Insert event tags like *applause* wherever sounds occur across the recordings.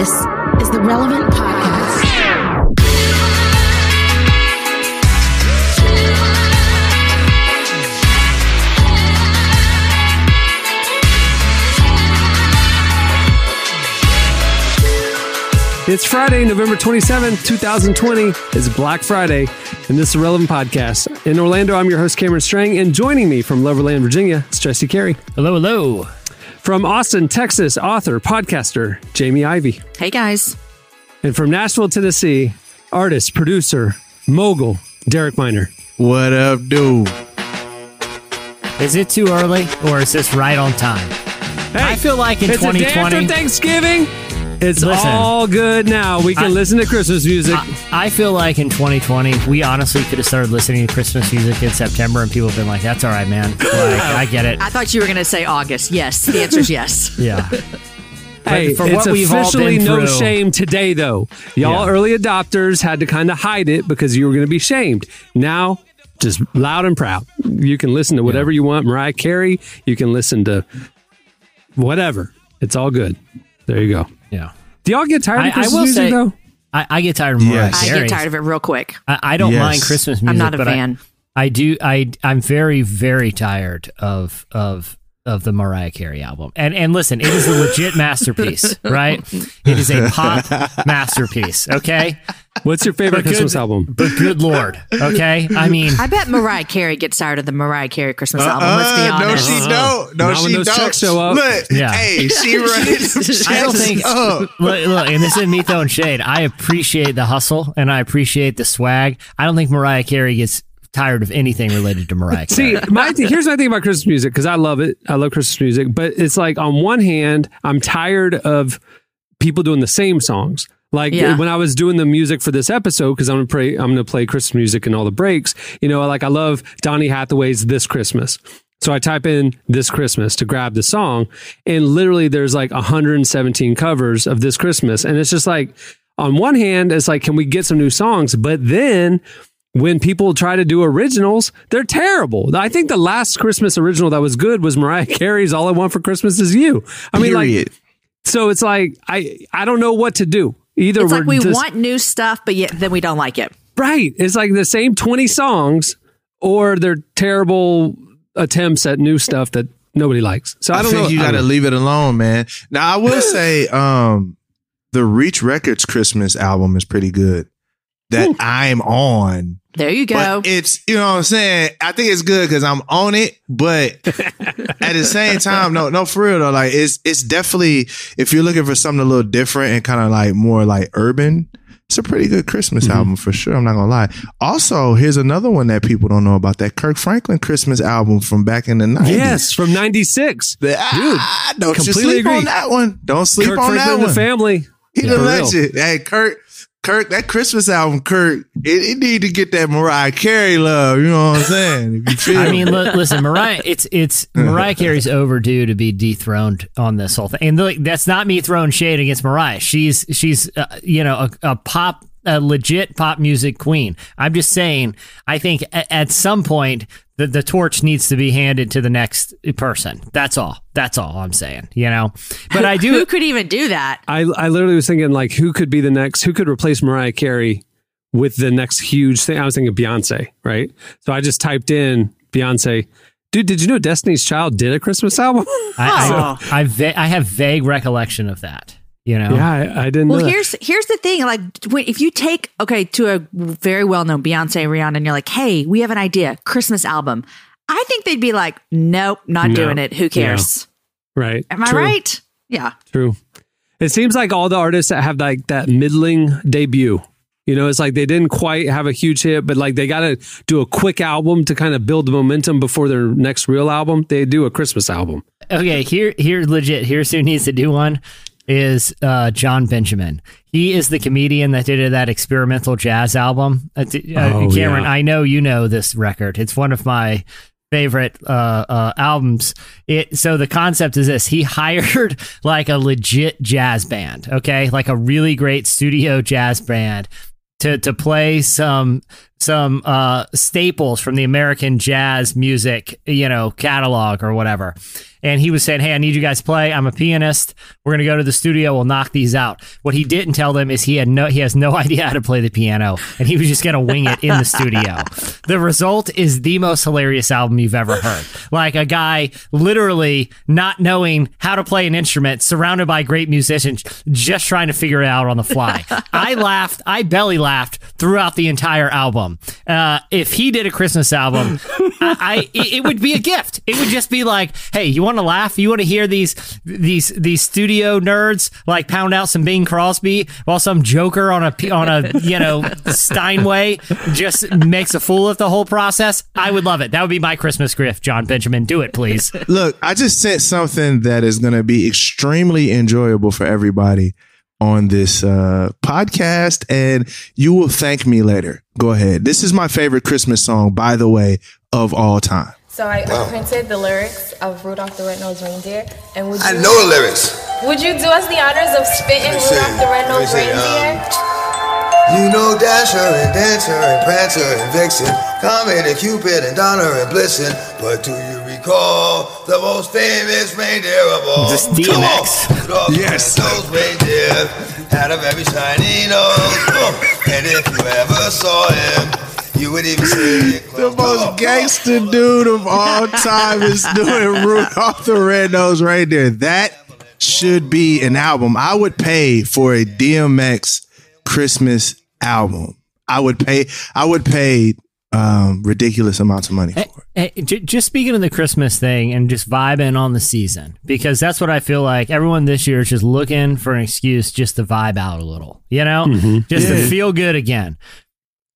This is the Relevant Podcast. It's Friday, November 27th, 2020. It's Black Friday, and this is the Relevant Podcast. In Orlando, I'm your host, Cameron Strang, and joining me from Loverland, Virginia, it's Jesse Carey. Hello, hello. From Austin, Texas, author, podcaster, Jamie Ivey. Hey guys. And from Nashville, Tennessee, artist, producer, mogul, Derek Minor. What up, dude? Is it too early or is this right on time? Hey, I feel like in it's a day after 2020 Thanksgiving. It's Listen. all good now. We can I- listen to Christmas music. I, I feel like in 2020 we honestly could have started listening to Christmas music in September and people have been like, "That's all right, man. *laughs* Like, I get it." I thought you were going to say August. Yes, the answer is yes. *laughs* Yeah. Hey, for it's what we've all officially been no through- shame today, though. Y'all Yeah. early adopters had to kind of hide it because you were going to be shamed. Now, just loud and proud. You can listen to whatever you want. Mariah Carey. You can listen to whatever. It's all good. There you go. Yeah. Do y'all get tired I- of I Christmas will music say- though? I, I get tired of Mariah Yes. I get tired of it real quick. I, I don't Yes. mind Christmas music. I'm not a but I- fan. I, do. I I'm very very tired of of of the Mariah Carey album. And and listen, it is a legit masterpiece, *laughs* right? It is a pop masterpiece. Okay. What's your favorite But good- Christmas album? But good lord, okay. I mean, I bet Mariah Carey gets tired of the Mariah Carey Christmas album. Let's be Uh, no, honest. she don't. No, Not when those don't. checks show up. Look, Yeah. hey, she *laughs* runs. I don't think. Up. Look, look, and this is me throwing shade. I appreciate the hustle and I appreciate the swag. I don't think Mariah Carey gets tired of anything related to Mariah *laughs* Carey. See, my th- here's my thing about Christmas music because I love it. I love Christmas music, but it's like on one hand, I'm tired of people doing the same songs. Like Yeah. when I was doing the music for this episode, because I'm gonna play, I'm gonna play Christmas music in all the breaks. You know, like I love Donny Hathaway's "This Christmas." So I type in "This Christmas" to grab the song, and literally there's like 117 covers of "This Christmas," and it's just like, on one hand, it's like, can we get some new songs? But then when people try to do originals, they're terrible. I think the last Christmas original that was good was Mariah *laughs* Carey's "All I Want for Christmas Is You." I mean, like, so it's like I I don't know what to do. Either It's we're like we just, want new stuff, but yet then we don't like it. right. It's like the same twenty songs, or they're terrible attempts at new stuff that nobody likes. So I I, don't think know. you got to leave it alone, man. Now, I will *laughs* say, um, the Reach Records Christmas album is pretty good. That I'm on. There you go. But it's, you know what I'm saying? I think it's good because I'm on it, but *laughs* at the same time, no, no, for real though, like it's, it's definitely, if you're looking for something a little different and kind of like more like urban, it's a pretty good Christmas Mm-hmm. album for sure. I'm not gonna lie. Also, here's another one that people don't know about that Kirk Franklin Christmas album from back in the 90s. Yes, from '96. The- ah, don't you completely sleep agree. on that one. Don't sleep Kirk on that Franklin, one. the family. He Yeah, the for real. Hey, Kirk, Kirk, that Christmas album, Kirk, it, it need to get that Mariah Carey love. You know what I'm saying? If you feel I mean, li- listen, Mariah. It's it's Mariah Carey's overdue to be dethroned on this whole thing, and look, that's not me throwing shade against Mariah. She's she's uh, you know a, a pop, a legit pop music queen. I'm just saying, I think a- at some point the the torch needs to be handed to the next person. That's all. That's all I'm saying. You know, but I do. Who could even do that? I I literally was thinking like who could be the next who could replace Mariah Carey with the next huge thing. I was thinking Beyonce, right? So I just typed in Beyonce. Dude, did you know Destiny's Child did a Christmas album? I I, I, va- I have vague recollection of that. You know. yeah, I, I didn't Well, know. that. here's here's the thing. Like, when, if you take okay to a very well known Beyonce, Rihanna, and you're like, "Hey, we have an idea, Christmas album," I think they'd be like, "Nope, not No. doing it. Who cares?" right. Am I right? Yeah. True. It seems like all the artists that have like that middling debut, you know, it's like they didn't quite have a huge hit, but like they got to do a quick album to kind of build the momentum before their next real album. They do a Christmas album. Okay, here, here, legit. Here's who needs to do one. Is uh, Jon Benjamin? He is the comedian that did that experimental jazz album. Uh, uh, Oh, Cameron, yeah. I know you know this record. It's one of my favorite uh, uh, albums. It so the concept is this: he *laughs* hired like a legit jazz band, okay, like a really great studio jazz band to to play some some uh, staples from the American jazz music, you know, catalog or whatever. And he was saying, "Hey, I need you guys to play. I'm a pianist. We're gonna go to the studio. We'll knock these out." What he didn't tell them is he had no he has no *laughs* idea how to play the piano, and he was just gonna wing it in the studio. The result is the most hilarious album you've ever heard. Like a guy literally not knowing how to play an instrument, surrounded by great musicians, just trying to figure it out on the fly. *laughs* I laughed. I belly laughed throughout the entire album. Uh, if he did a Christmas album, *laughs* I, I it it would be a gift. It would just be like, hey, you want to laugh? You want to hear these these these studio nerds like pound out some Bing Crosby while some joker on a p- on a you know Steinway just makes a fool of the whole process? I would love it. That would be my Christmas gift, Jon Benjamin. Do it, please. Look, I just sent something that is going to be extremely enjoyable for everybody on this uh, podcast, and you will thank me later. Go ahead. This is my favorite Christmas song, by the way, of all time. So I, I printed the lyrics of Rudolph the Red-Nosed Reindeer, and would you, I know the lyrics. would you do us the honors of spitting me see. Rudolph the Red-Nosed Let me um, Reindeer? You know Dasher and Dancer and Prancer and Vixen, Comet and Cupid and Donner and Blitzen. But do you recall the most famous reindeer of all? Just Come on. DMX. Rudolph Yes. the Red-Nosed Reindeer had a very shiny nose. And if you ever saw him, you would even say it. The most gangster dude of all time is doing Rudolph the Red-Nosed Reindeer. That should be an album. I would pay for a DMX Christmas album. I would pay. I would pay um, ridiculous amounts of money for it. Hey, just speaking of the Christmas thing and just vibing on the season, because that's what I feel like everyone this year is just looking for an excuse just to vibe out a little, you know, just to feel good again.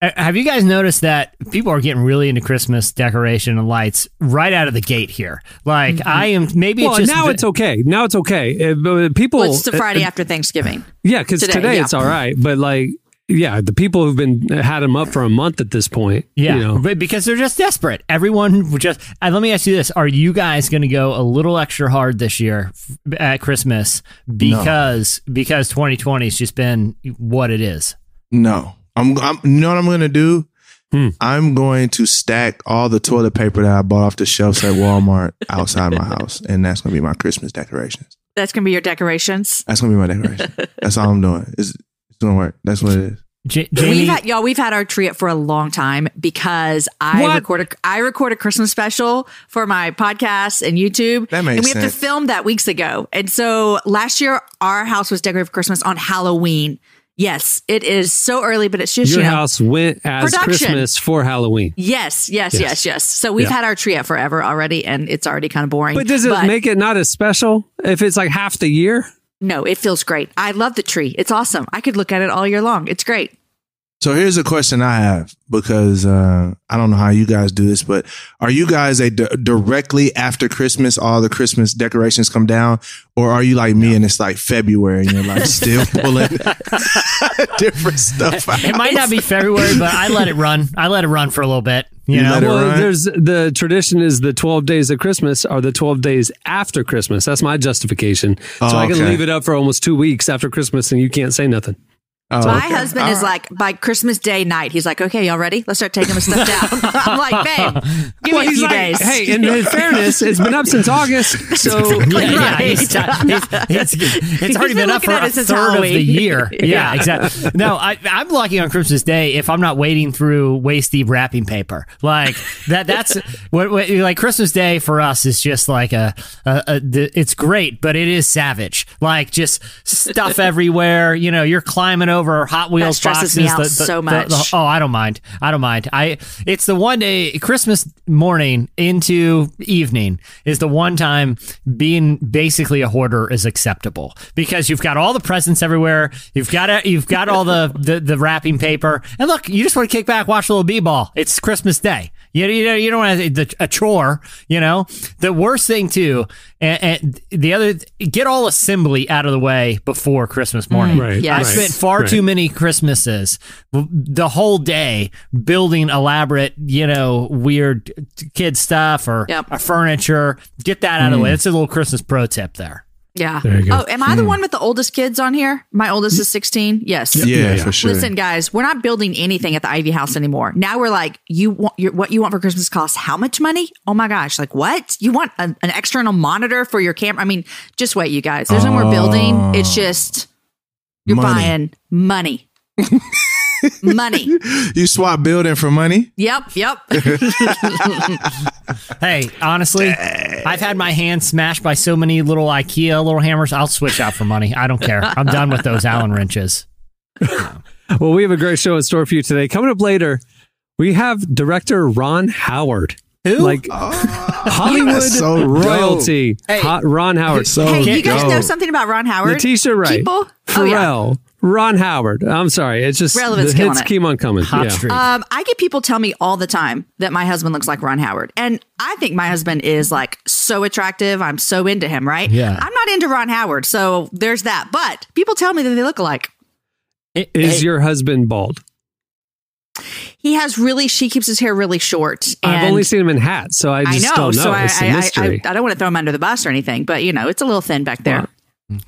Uh, Have you guys noticed that people are getting really into Christmas decoration and lights right out of the gate here? Like I am maybe Well, it's just now it's okay. Now it's okay. Uh, people, Well, it's the Friday uh, after Thanksgiving. yeah, because today, today, yeah. it's all right. But like, yeah, the people who've been had them up for a month at this point. Yeah, you know, but because they're just desperate. Everyone just. And let me ask you this: Are you guys going to go a little extra hard this year at Christmas because because 2020 has just been what it is? No, I'm. I'm you know what I'm going to do? Hmm. I'm going to stack all the toilet paper that I bought off the shelves at Walmart *laughs* outside my house, and that's going to be my Christmas decorations. That's gonna be your decorations. That's going to be my decoration. *laughs* that's all I'm doing. It's, it's going to work. That's what it is. J- Jamie, We've had y'all. We've had our tree up for a long time because I What? recorded. I record a Christmas special for my podcast and YouTube, That makes and we have to film that weeks ago. And so last year, our house was decorated for Christmas on Halloween. Yes, it is so early, but it's just your you know. house went as Production. Christmas for Halloween. Yes, yes, Yes. yes, yes. So we've Yeah. had our tree up forever already, and it's already kind of boring. But does it make it not as special if it's like half the year? No, it feels great. I love the tree. It's awesome. I could look at it all year long. It's great. So here's a question I have because uh, I don't know how you guys do this, but are you guys a d- directly after Christmas all the Christmas decorations come down, or are you like me and it's like February and you're like still *laughs* pulling *laughs* different stuff out? it might not be February, but I let it run. I let it run for a little bit. You, You know, Well, there's the tradition is the 12 days of Christmas are the 12 days after Christmas. That's my justification. So Oh, I can leave it up for almost two weeks after Christmas and you can't say nothing. Oh, My okay. husband is like by Christmas Day night. He's like, "Okay, y'all ready? Let's start taking the stuff down." *laughs* I'm like, "Babe, give Well, me a he's few like, days." hey, in his fairness, it's been up since August. *laughs* So *laughs* yeah, yeah, Right. he's- it's, it's, it's already been been, up for a third of the Halloween. year. Yeah, exactly. No, I, I'm lucky on Christmas Day if I'm not wading through waist deep wrapping paper. Like that. That's what, what like Christmas Day for us is just like a, a, a the, it's great, but it is savage. Like just stuff everywhere. You know, you're climbing over Hot Wheels stresses boxes. me out so much. oh, I don't mind. I don't mind. I it's the one day Christmas morning into evening is the one time being basically a hoarder is acceptable because you've got all the presents everywhere. You've got it. You've got all the, the the wrapping paper. And look, you just want to kick back, watch a little b-ball. It's Christmas Day. You you know you don't want to, a chore. You know the worst thing too, and, and the other get all assembly out of the way before Christmas mm-hmm. morning. Right, Yes. I right, spent far right. too many Christmases, the whole day building elaborate, you know, weird kid stuff or Yep. a furniture. Get that out of the way. Mm. That's a little Christmas pro tip there. Yeah. There you go. Oh, am I the hmm. one with the oldest kids on here? My oldest is 16. Yes. Yeah, for sure. Listen, guys, we're not building anything at the Ivey House anymore. Now we're like, you want your, what you want for Christmas costs how much money? Oh my gosh! Like what? You want an, an external monitor for your camera? I mean, just wait, you guys. There's no more building. It's ah. just you're Money. buying money, *laughs* money. *laughs* You swap building for money? Yep, yep. *laughs* Hey, honestly, I've had my hand smashed by so many little IKEA little hammers. I'll switch out for money. I don't care. I'm done with those Allen wrenches. *laughs* Well, we have a great show in store for you today. Coming up later, we have director Ron Howard. Who? Like oh. Hollywood so royalty. Hey. Ron Howard. So hey, you guys dope. know something about Ron Howard? Letitia Wright. People? Oh, yeah. Pharrell. Ron Howard. I'm sorry. It's just Relevance the killing hits it. keep on coming. Hot yeah. streak. Um, I get people tell me all the time that my husband looks like Ron Howard, and I think my husband is like so attractive. I'm so into him, right? Yeah. I'm not into Ron Howard, so there's that. But people tell me that they look alike. It- Is hey, your husband bald? He has really. She keeps his hair really short. And I've only seen him in hats, so I I just know, don't know. so I, it's a I, I, mystery. I, I don't want to throw him under the bus or anything, but you know, it's a little thin back there.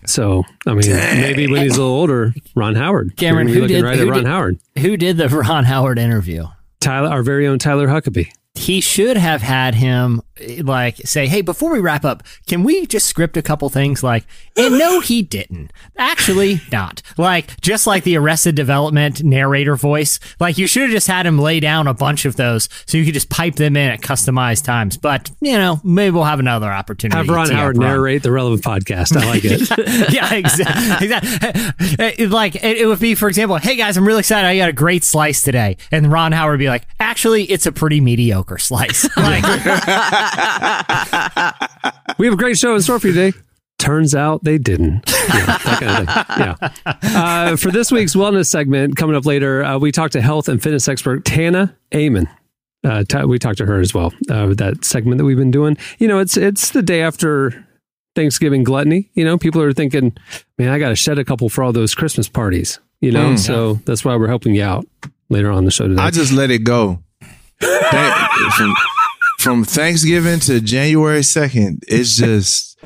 So I mean, maybe when he's a little older, Ron Howard. Cameron, You're gonna be who did- right who at Ron did- Howard? who did the *laughs* Ron Howard interview? Tyler, our very own Tyler Huckabee. He should have had him like say, "Hey, before we wrap up, can we just script a couple things?" Like, and no, *laughs* he didn't. Actually, not. Like, just like the Arrested Development narrator voice. Like, you should have just had him lay down a bunch of those so you could just pipe them in at customized times. But you know, maybe we'll have another opportunity. Have Ron Howard narrate the relevant podcast. I like it. *laughs* yeah, exactly. exactly. Like it, it would be, for example, hey guys, I'm really excited. I got a great slice today, and Ron Howard would be like, actually, it's a pretty mediocre slice. *laughs* Like, *laughs* We have a great show in store for you today. Turns out they didn't. Yeah, that kind of thing. Yeah. *laughs* Uh, for this week's wellness segment, coming up later, uh, we talked to health and fitness expert Tana Amen. Uh, t- we talked to her as well. Uh, that segment that we've been doing. You know, it's it's the day after Thanksgiving gluttony. You know, people are thinking, man, I got to shed a couple for all those Christmas parties. You know, Mm. so that's why we're helping you out later on the show today. I just let it go. Thank- from, Thanksgiving to January 2nd, it's just.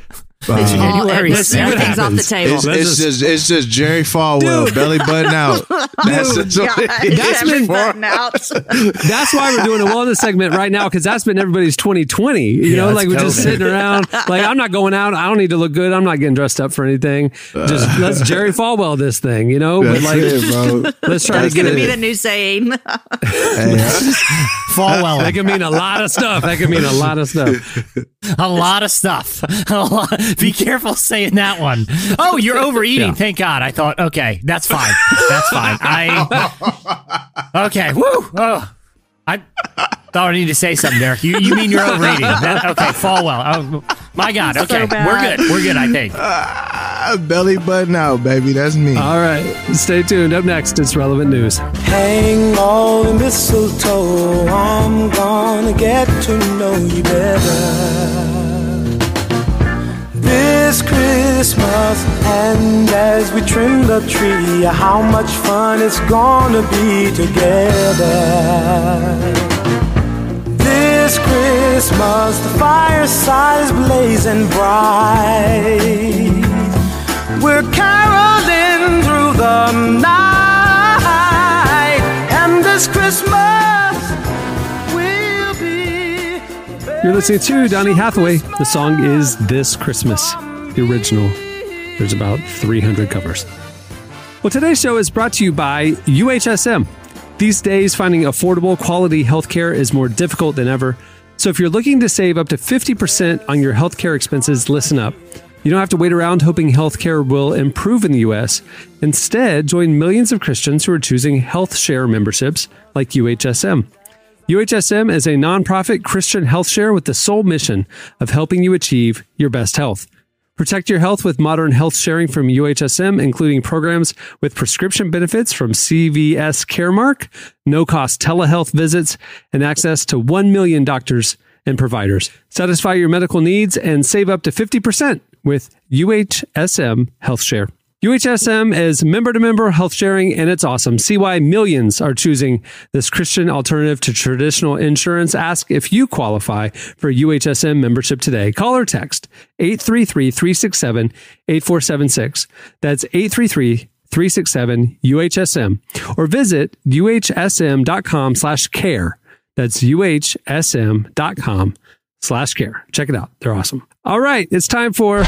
Uh, January All- see what everything's off the table. it's, Let's it's just- just it's just Jerry Falwell belly button out. *laughs* That's just what it is. That's been- button *laughs* out. That's why we're doing a wellness segment right now because that's been everybody's 2020. You Yeah, know, like we're just sitting around. Like I'm not going out. I don't need to look good. I'm not getting dressed up for anything. Just let's Jerry Falwell this thing. You know, but That's like it, bro. let's try That's to get gonna be the new saying. Hey, *laughs* Falwell, That can mean a lot of stuff. That can mean a lot of stuff. a lot of stuff. A lot- Be careful saying that one. Oh, you're *laughs* overeating. Yeah. Thank God. I thought, okay, that's fine. That's fine. I *laughs* okay. Woo. Oh, I thought I needed to say something, Derek. You you mean you're overeating? That, okay, fall well. Oh, my God. Okay, bad. we're good. We're good. I think. ah, belly button out, baby. That's me. All right, stay tuned. Up next, it's relevant news. Hang all the mistletoe. I'm gonna get to know you better. This Christmas, and as we trim the tree, how much fun it's gonna be together. This Christmas, the fireside is blazing bright. We're caroling through the night, and this Christmas. You're listening to Donny Hathaway. The song is This Christmas, the original. There's about 300 covers. Well, today's show is brought to you by UHSM. These days, finding affordable, quality healthcare is more difficult than ever. So, if you're looking to save up to 50% on your healthcare expenses, listen up. You don't have to wait around hoping healthcare will improve in the U.S. Instead, join millions of Christians who are choosing health share memberships like UHSM. UHSM is a nonprofit Christian health share with the sole mission of helping you achieve your best health. Protect your health with modern health sharing from UHSM, including programs with prescription benefits from CVS Caremark, no cost telehealth visits, and access to 1 million doctors and providers. Satisfy your medical needs and save up to 50% with UHSM Health Share. UHSM is member to member health sharing, and it's awesome. See why millions are choosing this Christian alternative to traditional insurance. Ask if you qualify for UHSM membership today. Call or text 833 367 8476. That's 833 367 UHSM or visit uhsm.com slash care. That's uhsm.com slash care. Check it out. They're awesome. All right. It's time for.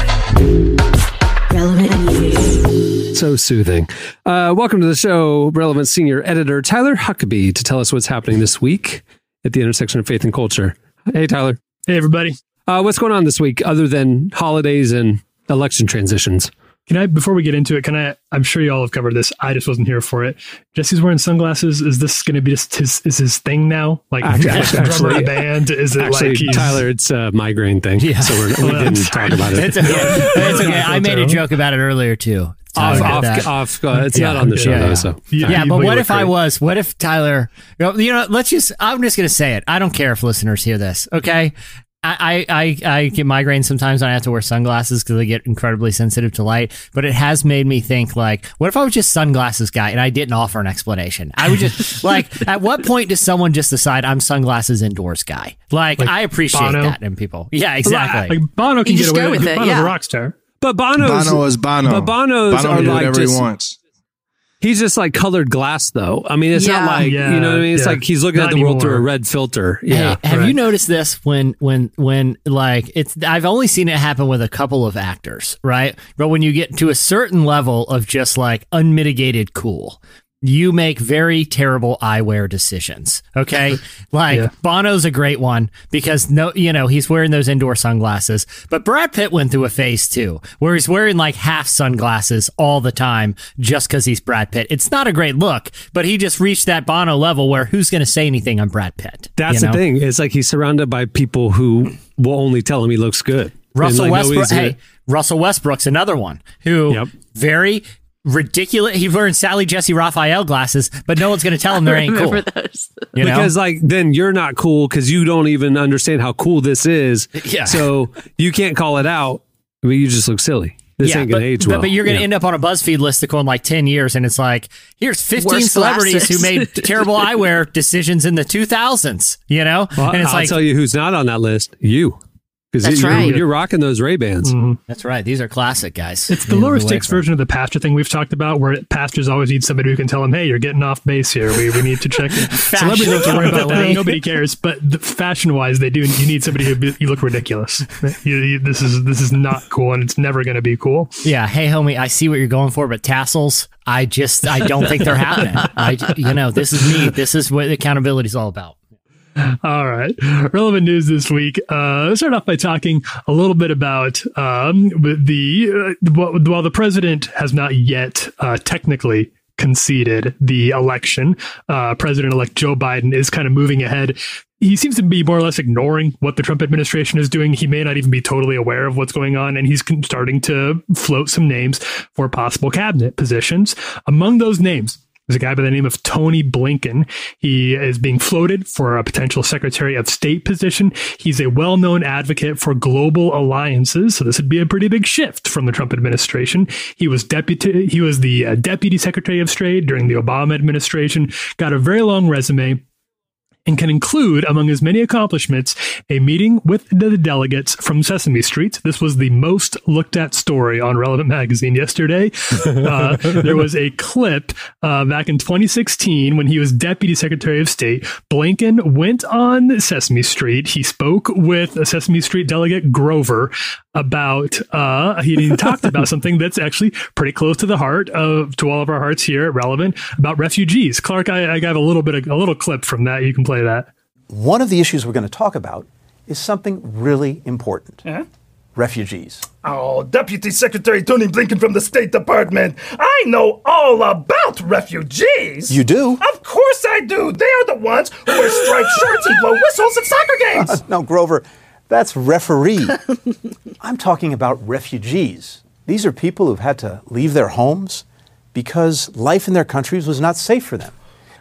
So soothing. Uh, welcome to the show, relevant senior editor Tyler Huckabee, to tell us what's happening this week at the intersection of faith and culture. Hey, Tyler. Hey, everybody. Uh, what's going on this week other than holidays and election transitions? Can I, before we get into it, can I, I'm sure you all have covered this. I just wasn't here for it. Jesse's wearing sunglasses. Is this going to be just his, is his thing now? Like, Actually- like the drummer of the band? Is it Actually, like he's, Tyler, it's a migraine thing. Yeah. So we're, we *laughs* Well, didn't talk about it. It's okay. *laughs* it's okay. I made a joke about it earlier too. off, off, off. Uh, it's Yeah, not on the show, yeah, though. yeah. So Yeah, Yeah, but what look if I was? What if Tyler? You know, let's just. I'm just going to say it. I don't care if listeners hear this. Okay. I, I, I, I get migraines sometimes when I have to wear sunglasses because I get incredibly sensitive to light. But it has made me think like, what if I was just sunglasses guy and I didn't offer an explanation? I would just *laughs* like, at what point does someone just decide I'm sunglasses indoors guy? Like, Like I appreciate Bono? that in people. Yeah, exactly. like Bono can You get just away go with with it. it, Bono's yeah. a rock star. But Bono's, Bono is Bono. But Bono's Bono are can like whatever just- he wants. He's just like colored glass, though. I mean, it's Yeah. not like, Yeah, you know what I mean? It's yeah. like he's looking Not at the world through a red filter. Yeah. Hey, have right. you noticed this when when when like it's I've only seen it happen with a couple of actors, right? But when you get to a certain level of just like unmitigated cool, you make very terrible eyewear decisions. Okay? *laughs* Like Yeah. Bono's a great one because no you know, he's wearing those indoor sunglasses. But Brad Pitt went through a phase too, where he's wearing like half sunglasses all the time just because he's Brad Pitt. It's not a great look, but he just reached that Bono level where who's gonna say anything on Brad Pitt? That's you the thing. It's like he's surrounded by people who will only tell him he looks good. Russell like, Westbrook. gonna- Hey, Russell Westbrook's another one who Yep. very ridiculous. He's wearing Sally Jessy Raphael glasses, but no one's going to tell him *laughs* they ain't cool. Remember those? You know? because like then you're not cool because you don't even understand how cool this is. Yeah. So you can't call it out. I mean, you just look silly. This ain't but, gonna age but, well. but you're going to Yeah. end up on a BuzzFeed list to go in like 10 years, and it's like, here's 15 Worst celebrities who made *laughs* terrible eyewear decisions in the 2000s, you know? Well, and it's I'll like, tell you who's not on that list. You. Because That's you're, right. you're rocking those Ray Bans. Mm-hmm. that's right. These are classic, guys. It's the lower way stakes version of the pastor thing we've talked about, where pastors always need somebody who can tell them, "Hey, you're getting off base here. We, we need to check." it." *laughs* Celebrities don't have to worry about that. Nobody cares. But the, fashion-wise, they do. You need somebody who you look ridiculous. You, you, this is this is not cool, and it's never going to be cool. Yeah, hey homie, I see what you're going for, but tassels, I just I don't think they're happening. I you know, this is me. This is what accountability is all about. *laughs* All right. Relevant news this week. Uh, let's start off by talking a little bit about um, the uh, while the president has not yet uh, technically conceded the election, uh, President-elect Joe Biden is kind of moving ahead. He seems to be more or less ignoring what the Trump administration is doing. He may not even be totally aware of what's going on, and he's starting to float some names for possible cabinet positions. Among those names, there's a guy by the name of Tony Blinken. He is being floated for a potential Secretary of State position. He's a well known advocate for global alliances. So this would be a pretty big shift from the Trump administration. He was deputy, he was the uh, Deputy Secretary of State during the Obama administration, got a very long resume and can include, among his many accomplishments, a meeting with the delegates from Sesame Street. This was the most looked at story on Relevant Magazine yesterday. *laughs* Uh, there was a clip uh, back in 2016 when he was Deputy Secretary of State. Blinken went on Sesame Street. He spoke with a Sesame Street delegate, Grover, about uh he talked about *laughs* something that's actually pretty close to the heart of to all of our hearts here at relevant about refugees clark i, I got a little bit of a little clip from that you can play that One of the issues we're going to talk about is something really important refugees. Oh, Deputy Secretary Tony Blinken from the State Department. I know all about refugees. You do? Of course I do. They are the ones who wear striped *laughs* shirts and blow whistles at soccer games. *laughs* No, Grover, that's referee. *laughs* I'm talking about refugees. These are people who've had to leave their homes because life in their countries was not safe for them.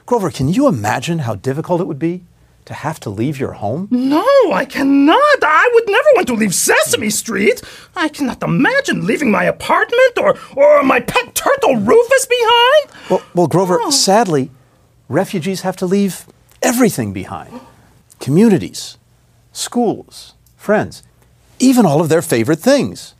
Grover, can you imagine how difficult it would be to have to leave your home? No, I cannot. I would never want to leave Sesame Street. I cannot imagine leaving my apartment or, or my pet turtle Rufus behind. Well, well Grover, sadly, refugees have to leave everything behind communities, schools, friends, even all of their favorite things.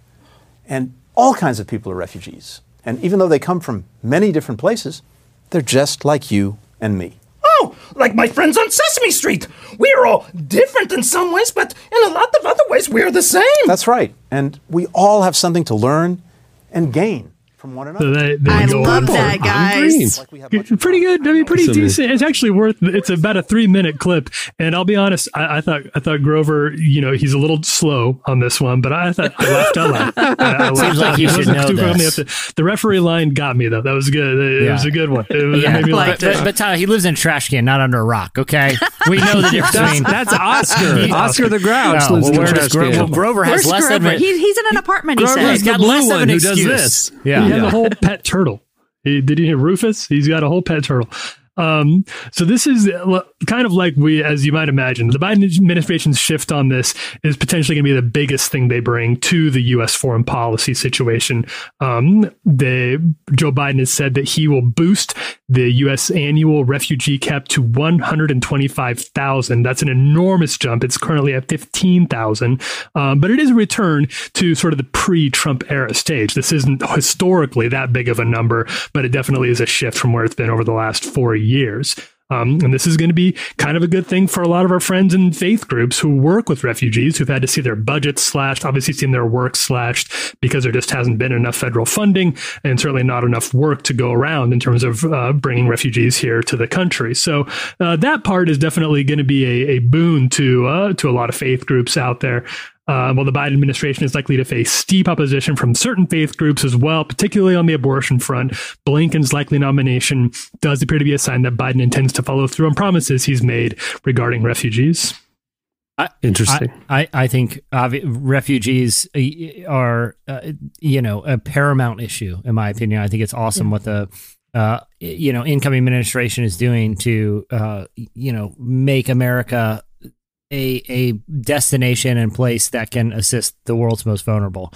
And all kinds of people are refugees. And even though they come from many different places, they're just like you and me. Oh, like my friends on Sesame Street. We are all different in some ways, but in a lot of other ways, we're the same. That's right. And we all have something to learn and gain from one another. So they, they I go love on. that, guys. Good- Pretty good. I mean, pretty Awesome. decent. It's actually worth. It's about a three minute clip, and I'll be honest. I, I thought I thought Grover. You know, he's a little slow on this one, but I thought I laughed out loud. *laughs* I, I Seems like you should know this. to- the referee line got me though. That was good. It, Yeah. was a good one. It, was, Yeah, made me but, but, but Tyler, he lives in a trash can, not under a rock. Okay, we know the difference That's, that's Oscar. He- Oscar the Grouch No, lives well, in a trash Grover, can. Grover has Where's less Grover? of an He, he's in an apartment, he Grover's said. he's got less of an does excuse. this. Yeah. Has a whole pet turtle. He, did you hear Rufus? He's got a whole pet turtle. Um, so this is kind of like we, as you might imagine, the Biden administration's shift on this is potentially going to be the biggest thing they bring to the U.S. foreign policy situation. Um, they, Joe Biden has said that he will boost the U.S. annual refugee cap to 125,000. That's an enormous jump. It's currently at 15,000, um, but it is a return to sort of the pre-Trump era stage. This isn't historically that big of a number, but it definitely is a shift from where it's been over the last four years. Um, and this is going to be kind of a good thing for a lot of our friends in faith groups who work with refugees who've had to see their budgets slashed, obviously seen their work slashed because there just hasn't been enough federal funding and certainly not enough work to go around in terms of uh, bringing refugees here to the country. So uh, that part is definitely going to be a, a boon to uh, to a lot of faith groups out there. Uh, well, the Biden administration is likely to face steep opposition from certain faith groups as well, particularly on the abortion front. Blinken's likely nomination does appear to be a sign that Biden intends to follow through on promises he's made regarding refugees. Interesting. I, I think obvi- refugees uh, are, uh, you know, a paramount issue in my opinion. I think it's awesome what the, uh, you know, incoming administration is doing to, uh, you know, make America a a destination and place that can assist the world's most vulnerable.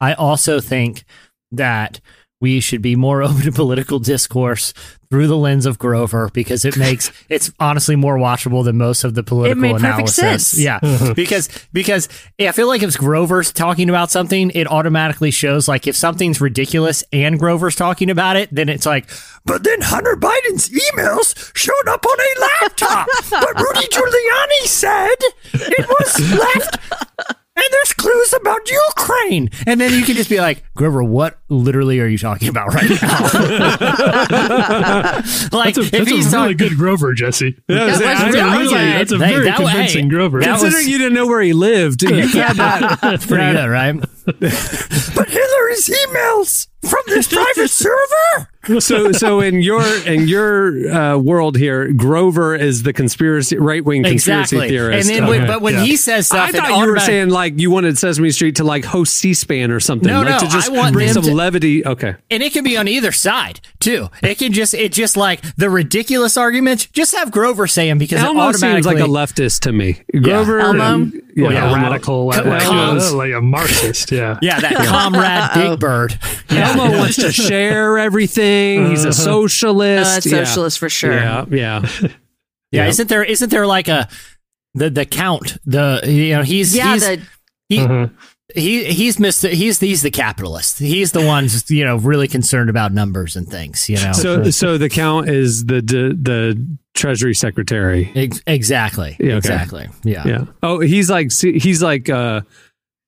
I also think that we should be more *laughs* open to political discourse through the lens of Grover because it makes *laughs* it's honestly more watchable than most of the political made perfect analysis. sense. Yeah, *laughs* because because yeah, I feel like if Grover's talking about something, it automatically shows like if something's ridiculous and Grover's talking about it, then it's like, but then Hunter Biden's emails showed up on a laptop. but Rudy Giuliani said it was left. And there's clues about Ukraine. And then you can just be like, Grover, what literally are you talking about right now? *laughs* *laughs* like, That's a, if that's he's a really talking- good Grover, Jesse. Yeah, that's, was a really really, good. that's a Hey, very that- convincing hey, Grover. that was- Considering you didn't know where he lived, you *laughs* had that. That's pretty good, right? but Hillary's emails from this private server. So so in your in your uh, world here, Grover is the conspiracy right wing conspiracy Exactly. theorist. And then, when, Okay, but when yeah. he says stuff, I thought you were saying like you wanted Sesame Street to like host C-SPAN or something, No, like no, to just I want bring them some to- levity. Okay, and it can be on either side too. It can just it just like the ridiculous arguments. Just have Grover say them because it Elmo seems like a leftist to me. Grover, Elmo? um, yeah, Like a Elmo. radical, like, Elmo's- like a Marxist, yeah. yeah that comrade *laughs* Big Bird. Yeah. Elmo wants to share everything. He's a socialist. Uh, that's Yeah. socialist for sure. Yeah, yeah. *laughs* *laughs* Yeah, isn't there isn't there like a the the count the you know he's Yeah, he's, the- he, Mhm. he he's Mr. he's he's the capitalist. He's the one just, you know really concerned about numbers and things. You know, So *laughs* so the count is the the, the Treasury Secretary. Ex- exactly, Yeah, okay. exactly. Yeah, Yeah. Oh, he's like he's like uh,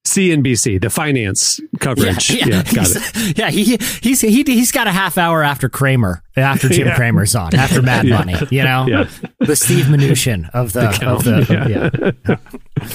CNBC, the finance coverage. Yeah, got he's- it. *laughs* Yeah, he he's he he's got a half hour after Cramer, after Jim Yeah. Cramer's on, after *laughs* Mad Yeah. Money. You know, Yeah. the Steve Mnuchin of the, of the yeah. *laughs*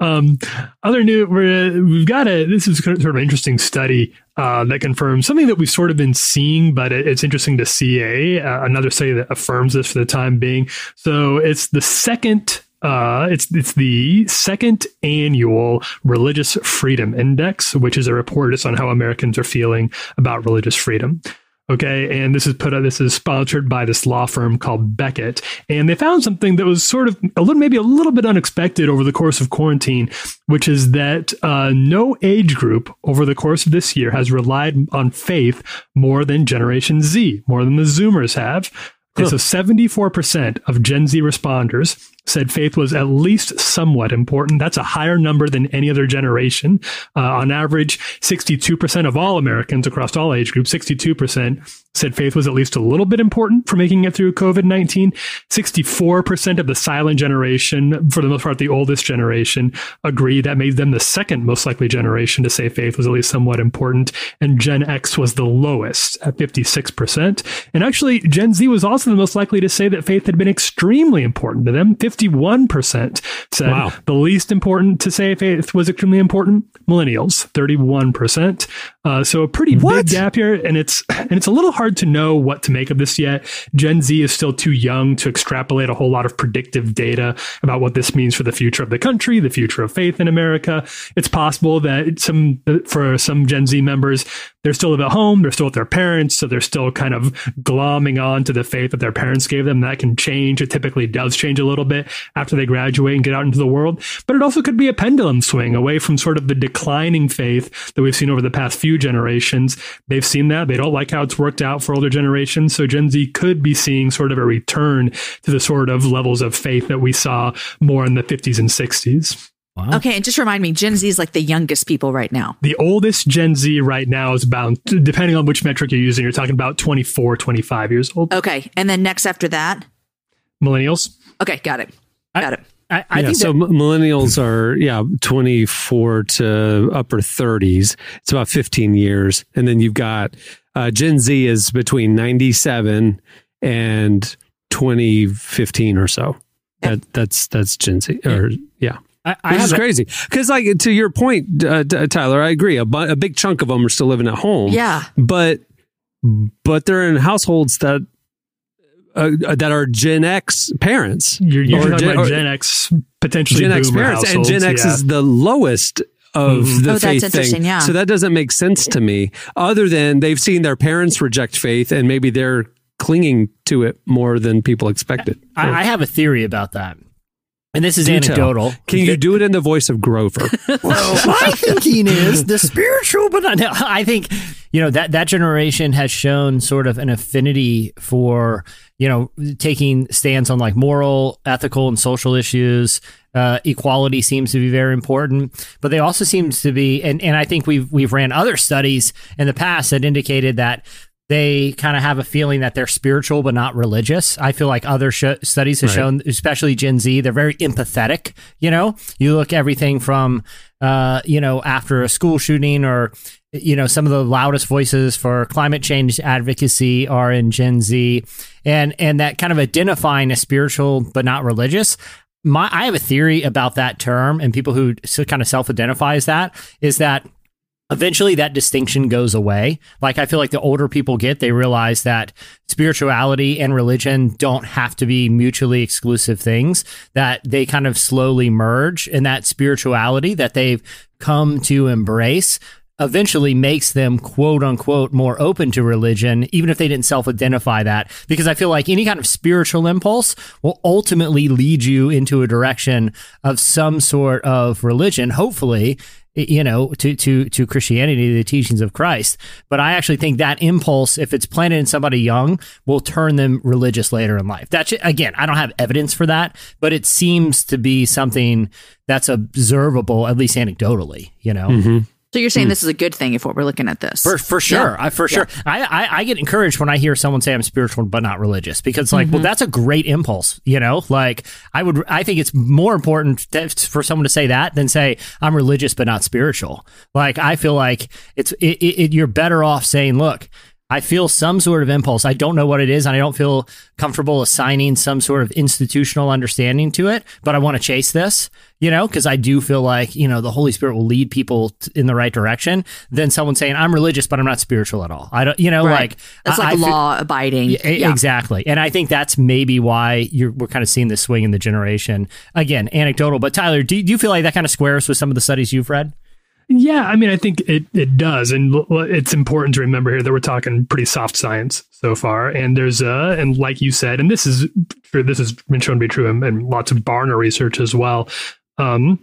Um, other new, we're, we've got a, this is sort of an interesting study uh, that confirms something that we've sort of been seeing, but it, it's interesting to see a, uh, another study that affirms this for the time being. So it's the second uh, it's it's the second annual Religious Freedom Index, which is a report just on how Americans are feeling about religious freedom. Okay, and this is put this is sponsored by this law firm called Becket, and they found something that was sort of a little maybe a little bit unexpected over the course of quarantine, which is that uh, no age group over the course of this year has relied on faith more than Generation Z, more than the Zoomers have. Okay, so 74% of Gen Z responders said faith was at least somewhat important. That's a higher number than any other generation. Uh, on average, 62% of all Americans across all age groups, 62% said faith was at least a little bit important for making it through COVID 19. 64% of the silent generation, for the most part, the oldest generation, agree that made them the second most likely generation to say faith was at least somewhat important. And Gen X was the lowest at 56%. And actually, Gen Z was also the most likely to say that faith had been extremely important to them. 51% said Wow. the least important to say faith was extremely important. Millennials, 31%. Uh, so a pretty big gap here, and it's *clears throat* and it's a little hard to know what to make of this yet. Gen Z is still too young to extrapolate a whole lot of predictive data about what this means for the future of the country, the future of faith in America. It's possible that some for some Gen Z members, they're still at home, they're still with their parents, so they're still kind of glomming on to the faith that their parents gave them. That can change. It typically does change a little bit after they graduate and get out into the world. But it also could be a pendulum swing away from sort of the declining faith that we've seen over the past few generations. They've seen that. They don't like how it's worked out for older generations. So Gen Z could be seeing sort of a return to the sort of levels of faith that we saw more in the 50s and 60s. Okay, and just remind me, Gen Z is like the youngest people right now. The oldest Gen Z right now is about, depending on which metric you're using, you're talking about 24, 25 years old. Okay, and then next after that, Millennials. okay, got it, got it. I, I yeah, think so that- millennials are yeah 24 to upper 30s. It's about 15 years, and then you've got uh, Gen Z is between 97 and 2015 or so. That that's that's Gen Z or yeah. I, I Which is crazy because, like, to your point, uh, Tyler, I agree. A, bu- a big chunk of them are still living at home. Yeah. but but they're in households that uh, that are Gen X parents. You're usually Or talking Gen- about Gen X, potentially Gen X parents, and Gen X yeah. is the lowest of Mhm. the Oh, that's faith interesting, thing. yeah. So that doesn't make sense to me. Other than they've seen their parents reject faith, and maybe they're clinging to it more than people expected. I, I have a theory about that. And this is Do tell. anecdotal. Can you do it in the voice of Grover? *laughs* Well, my thinking is the spiritual, but not. No, I think you know that that generation has shown sort of an affinity for you know taking stands on like moral, ethical, and social issues. Uh, equality seems to be very important, but they also seems to be, and, and I think we've we've ran other studies in the past that indicated that they kind of have a feeling that they're spiritual but not religious. I feel like other sh- studies have Right. shown, especially Gen Z, they're very empathetic. You know, you look everything from, uh, you know, after a school shooting or, you know, some of the loudest voices for climate change advocacy are in Gen Z, and and that kind of identifying as spiritual but not religious. My, I have a theory about that term, and people who kind of self-identify as that is that eventually that distinction goes away. Like I feel like the older people get, they realize that spirituality and religion don't have to be mutually exclusive things, that they kind of slowly merge and that spirituality that they've come to embrace eventually makes them quote unquote more open to religion, even if they didn't self identify that. Because I feel like any kind of spiritual impulse will ultimately lead you into a direction of some sort of religion, hopefully. You know, to to to Christianity, the teachings of Christ. But I actually think that impulse, if it's planted in somebody young, will turn them religious later in life. That's again, I don't have evidence for that, but it seems to be something that's observable, at least anecdotally. You know. Mm-hmm. So you're saying this is a good thing if what we're looking at this? For for sure, Yeah. I for sure. I, I I get encouraged when I hear someone say I'm spiritual but not religious because like, Mm-hmm. well, that's a great impulse. You know, like I would. I think it's more important that, for someone to say that than say I'm religious but not spiritual. Like I feel like it's it, it, it, you're better off saying, look. I feel some sort of impulse. I don't know what it is, and I don't feel comfortable assigning some sort of institutional understanding to it. But I want to chase this, you know, because I do feel like you know the Holy Spirit will lead people t- in the right direction. Than someone saying I'm religious, but I'm not spiritual at all. I don't, you know, Right. like That's I- like I feel- law abiding. yeah, Exactly. And I think that's maybe why you're, we're kind of seeing this swing in the generation. Again, anecdotal, but Tyler, do, do you feel like that kind of squares with some of the studies you've read? Yeah, I mean, I think it, it does, and it's important to remember here that we're talking pretty soft science so far. And there's uh, and like you said, and this is. This has been shown to be true in, in lots of Barna research as well. Um,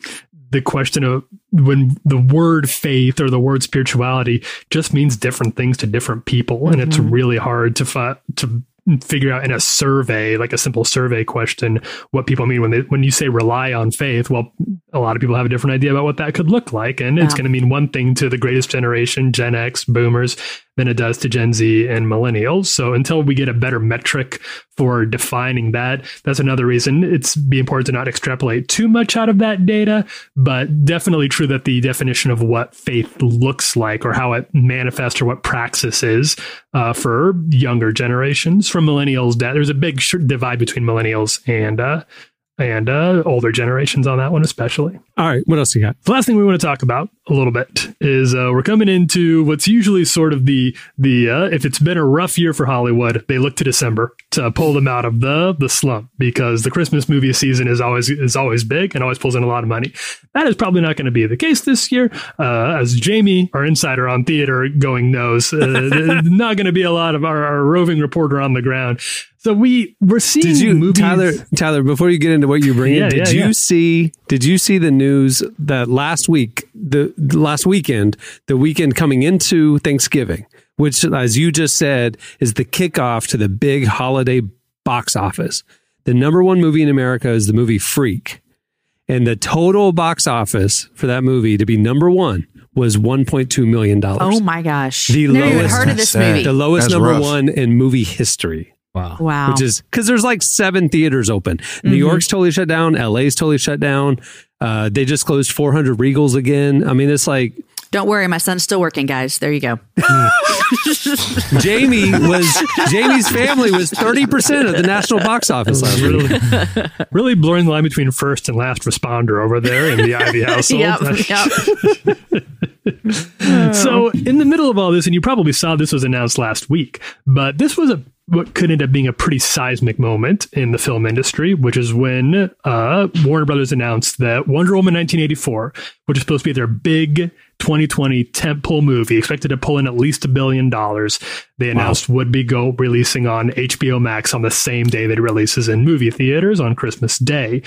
the question of when the word faith or the word spirituality just means different things to different people, and it's really hard to fi- to figure out in a survey, like a simple survey question, what people mean when they when you say rely on faith. Well, a lot of people have a different idea about what that could look like, and it's going to mean one thing to the greatest generation, Gen X, Boomers, than it does to Gen Z and Millennials. So until we get a better metric for defining that, that's another reason it's be important to not extrapolate too much out of that data. But definitely true that the definition of what faith looks like or how it manifests or what praxis is uh, for younger generations. From millennials, that there's a big divide between millennials and uh, and uh, older generations on that one, especially. All right, what else you got? The last thing we want to talk about a little bit is uh, we're coming into what's usually sort of the the uh, if it's been a rough year for Hollywood, they look to December to pull them out of the the slump because the Christmas movie season is always is always big and always pulls in a lot of money. That is probably not going to be the case this year, uh, as Jamie, our insider on theater going knows, uh, *laughs* not going to be a lot of our, our roving reporter on the ground. So we we're seeing Did you, movies. Tyler? Tyler, before you get into what you bring, Yeah, did yeah, you yeah. see? Did you see the news that last week, the, the last weekend, the weekend coming into Thanksgiving, which, as you just said, is the kickoff to the big holiday box office. The number one movie in America is the movie Freak, and the total box office for that movie to be number one was 1.2 million dollars. Oh my gosh. The Never even lowest- heard of this movie. the lowest That's number rough. one in movie history Wow. wow. which is because there's like seven theaters open. New mm-hmm. York's totally shut down. LA's totally shut down. Uh, they just closed 400 Regals again. I mean, it's like Don't worry, my son's still working, guys. There you go. *laughs* Jamie was Jamie's family was 30 percent of the national box office last week. really, really blurring the line between first and last responder over there in the *laughs* Ivey household. yep. yep. *laughs* So, in the middle of all this, and you probably saw this was announced last week, but this was a what could end up being a pretty seismic moment in the film industry, which is when uh, Warner Brothers announced that Wonder Woman 1984, which is supposed to be their big 2020 tentpole movie, expected to pull in at least a billion dollars, they announced would be go releasing on HBO Max on the same day that it releases in movie theaters on Christmas Day.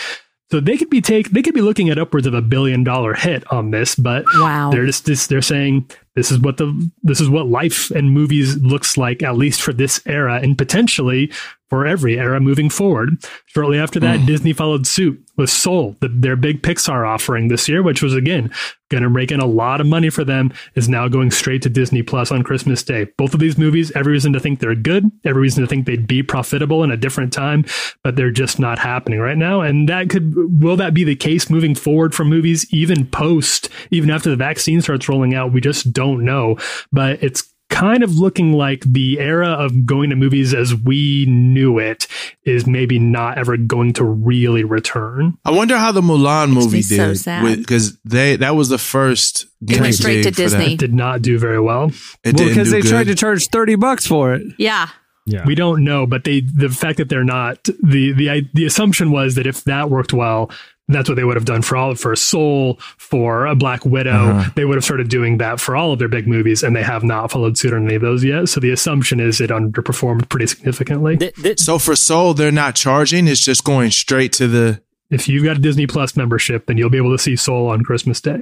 So they could be take they could be looking at upwards of a billion dollar hit on this, but Wow. they're just this, they're saying this is what the this is what life and movies looks like at least for this era and potentially for every era moving forward. Shortly after that, mm. Disney followed suit with Soul, the, their big Pixar offering this year, which was again going to rake in a lot of money for them, is now going straight to Disney Plus on Christmas Day. Both of these movies, every reason to think they're good, every reason to think they'd be profitable in a different time, but they're just not happening right now. And that could will that be the case moving forward for movies, even post, even after the vaccine starts rolling out? We just don't know. But it's kind of looking like the era of going to movies as we knew it is maybe not ever going to really return. I wonder how the Mulan movie me did sad. because they that was the first It went straight to gig that. Disney. It did not do very well. It Well, because they good. tried to charge 30 bucks for it. Yeah. Yeah. We don't know, but they the fact that they're not the the the assumption was that if that worked well, that's what they would have done for all for Soul, for a Black Widow. Uh-huh. They would have started doing that for all of their big movies, and they have not followed suit on any of those yet. So the assumption is it underperformed pretty significantly. Th- th- So for Soul, they're not charging. It's just going straight to the. if you've got a Disney Plus membership, then you'll be able to see Soul on Christmas Day.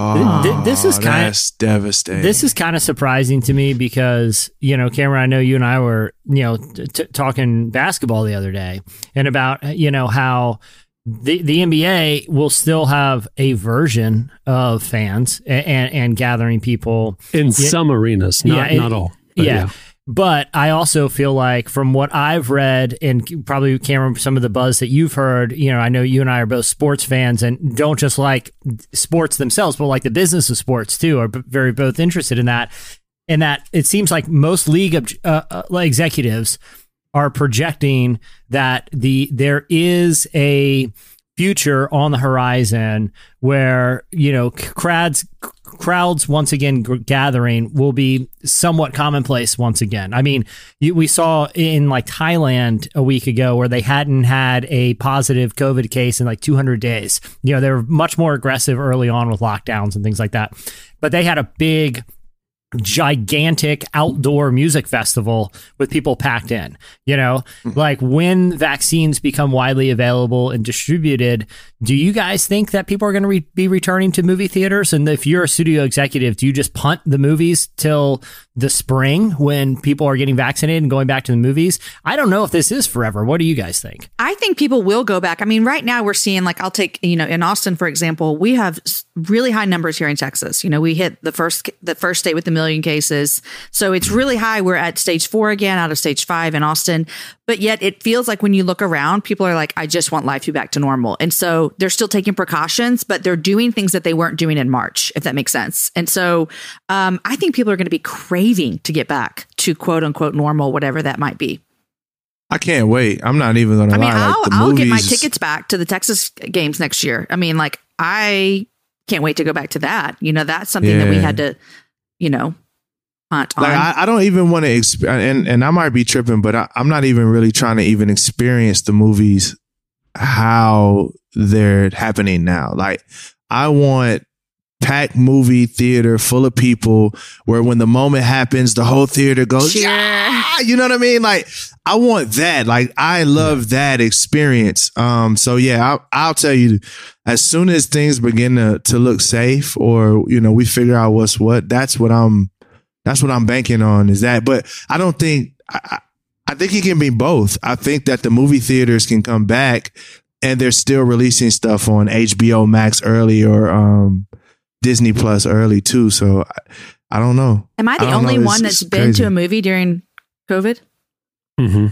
Oh, th- this is kinda- devastating. This is kind of surprising to me because, you know, Cameron, I know you and I were, you know, t- t- talking basketball the other day and about, you know, how the, the NBA will still have a version of fans and, and, and gathering people In Yeah. some arenas, not, Yeah, not all. But yeah. But I also feel like from what I've read and probably Cameron, some of the buzz that you've heard, you know, I know you and I are both sports fans and don't just like sports themselves, but like the business of sports too, are very both interested in that. And that it seems like most league uh, uh, executives are projecting that the there is a future on the horizon where you know crowds crowds once again gathering will be somewhat commonplace once again. I mean, we saw in like Thailand a week ago where they hadn't had a positive COVID case in like 200 days. You know, they were much more aggressive early on with lockdowns and things like that. But they had a big gigantic outdoor music festival with people packed in. You know, mm-hmm. like when vaccines become widely available and distributed, do you guys think that people are going to re- be returning to movie theaters? And if you're a studio executive, do you just punt the movies till the spring when people are getting vaccinated and going back to the movies? I don't know if this is forever. What do you guys think? I think people will go back. I mean, right now we're seeing like I'll take you know in Austin for example, we have really high numbers here in Texas. You know, we hit the first the first state with a million cases, so it's really high. We're at stage four again, out of stage five in Austin. But yet it feels like when you look around, people are like, I just want life to be back to normal, and so they're still taking precautions, but they're doing things that they weren't doing in March, if that makes sense. And so um, I think people are going to be craving to get back to quote unquote normal, whatever that might be. I can't wait. I'm not even gonna I mean, lie. I'll, like I'll get my tickets back to the Texas games next year. I mean, like, I can't wait to go back to that. You know, that's something that we had to, you know, hunt on. Like I, I don't even want to, exp- and and I might be tripping, but I, I'm not even really trying to even experience the movies how they're happening now. Like I want packed movie theater full of people where when the moment happens, the whole theater goes, yeah, you know what I mean? Like I want that. Like I love that experience. Um, so yeah, I'll, I'll tell you, as soon as things begin to to look safe, or you know, we figure out what's what. That's what I'm. That's what I'm banking on. Is that? But I don't think. I, I I think it can be both. I think that the movie theaters can come back, and they're still releasing stuff on HBO Max early or um, Disney Plus early too. So I, I don't know. Am I the don't only know. It's- one that's it's been crazy. to a movie during COVID? Mm-hmm.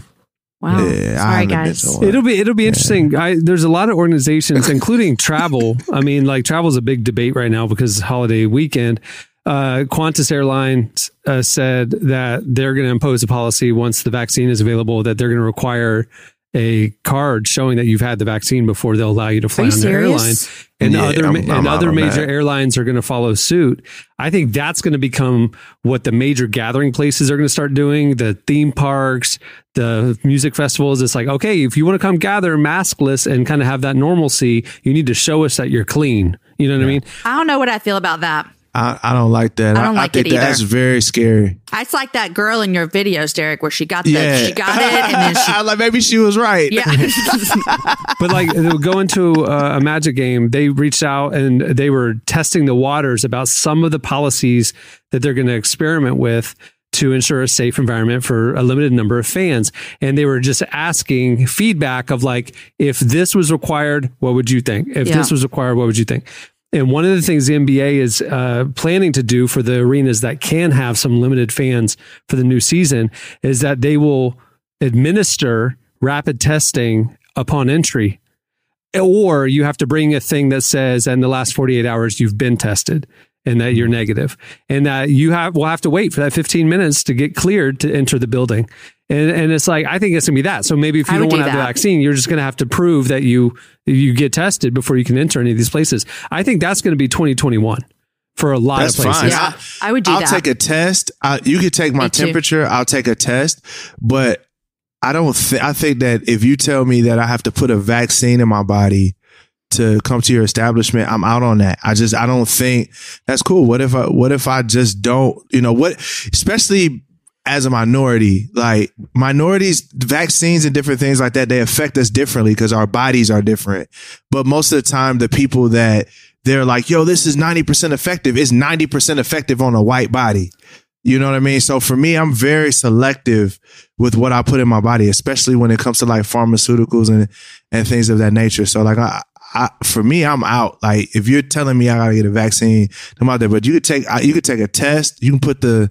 Wow. Yeah, Sorry, guys. It'll be it'll be interesting. I, there's a lot of organizations, *laughs* including travel. I mean, like travel is a big debate right now because holiday weekend. Uh, Qantas Airlines uh, said that they're going to impose a policy once the vaccine is available that they're going to require a card showing that you've had the vaccine before they'll allow you to fly you on their airline. And Yeah, other I'm- I'm and other major that. airlines are going to follow suit. I think that's going to become what the major gathering places are going to start doing. The theme parks, the music festivals. It's like, okay, if you want to come gather maskless and kind of have that normalcy, you need to show us that you're clean. You know what I mean? I don't know what I feel about that. I, I don't like that. I don't like think it either. that's very scary. It's like that girl in your videos, Derek, where she got the Yeah, she got it and then she *laughs* like maybe she was right. yeah. *laughs* But like going to a, a magic game, they reached out and they were testing the waters about some of the policies that they're going to experiment with to ensure a safe environment for a limited number of fans. And they were just asking feedback of like, if this was required, what would you think? If Yeah. this was required, what would you think? And one of the things the NBA is uh, planning to do for the arenas that can have some limited fans for the new season is that they will administer rapid testing upon entry. Or you have to bring a thing that says in the last 48 hours you've been tested and that you're negative and that you have will have to wait for that 15 minutes to get cleared to enter the building. And and it's like I think it's gonna be that. So maybe if you don't want to do have the vaccine, you're just gonna have to prove that you you get tested before you can enter any of these places. I think that's gonna be 2021 for a lot That's of places. fine. Yeah, I would do I'll that. take a test. I, you could take my Me too. temperature. I'll take a test, but I don't. Th- I think that if you tell me that I have to put a vaccine in my body to come to your establishment, I'm out on that. I just I don't think that's cool. What if I What if I just don't? You know what? Especially as a minority, like minorities, vaccines and different things like that, they affect us differently because our bodies are different. But most of the time, the people that they're like, yo, this is 90% effective, is 90% effective on a white body. You know what I mean? So for me, I'm very selective with what I put in my body, especially when it comes to like pharmaceuticals and, and things of that nature. So like I, I, for me, I'm out. Like if you're telling me I gotta get a vaccine, I'm out there. But you could take, you could take a test. You can put the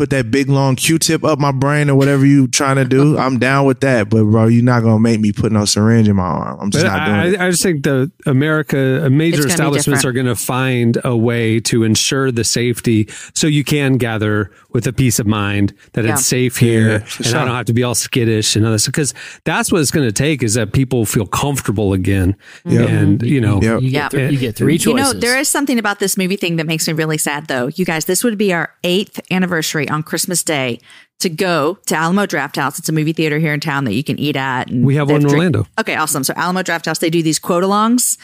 put that big long Q-tip up my brain or whatever you trying to do, I'm down with that. But bro, you're not gonna make me put no syringe in my arm. I'm just But not doing I, it. I just think the America, major It's gonna be establishments are going to find a way to ensure the safety, so you can gather with a peace of mind that Yeah. it's safe here, Yeah, and for I don't have to be all skittish and all this. Because that's what it's going to take is that people feel comfortable again, mm-hmm. Yep. and you know, Yep. You Yeah. get, th- you get three You know, there is something about this movie thing that makes me really sad, though. You guys, this would be our eighth anniversary on Christmas Day to go to Alamo Drafthouse. It's a movie theater here in town that you can eat at. And We have they one in drink- Orlando. Okay, awesome. So Alamo Drafthouse, they do these quote alongs.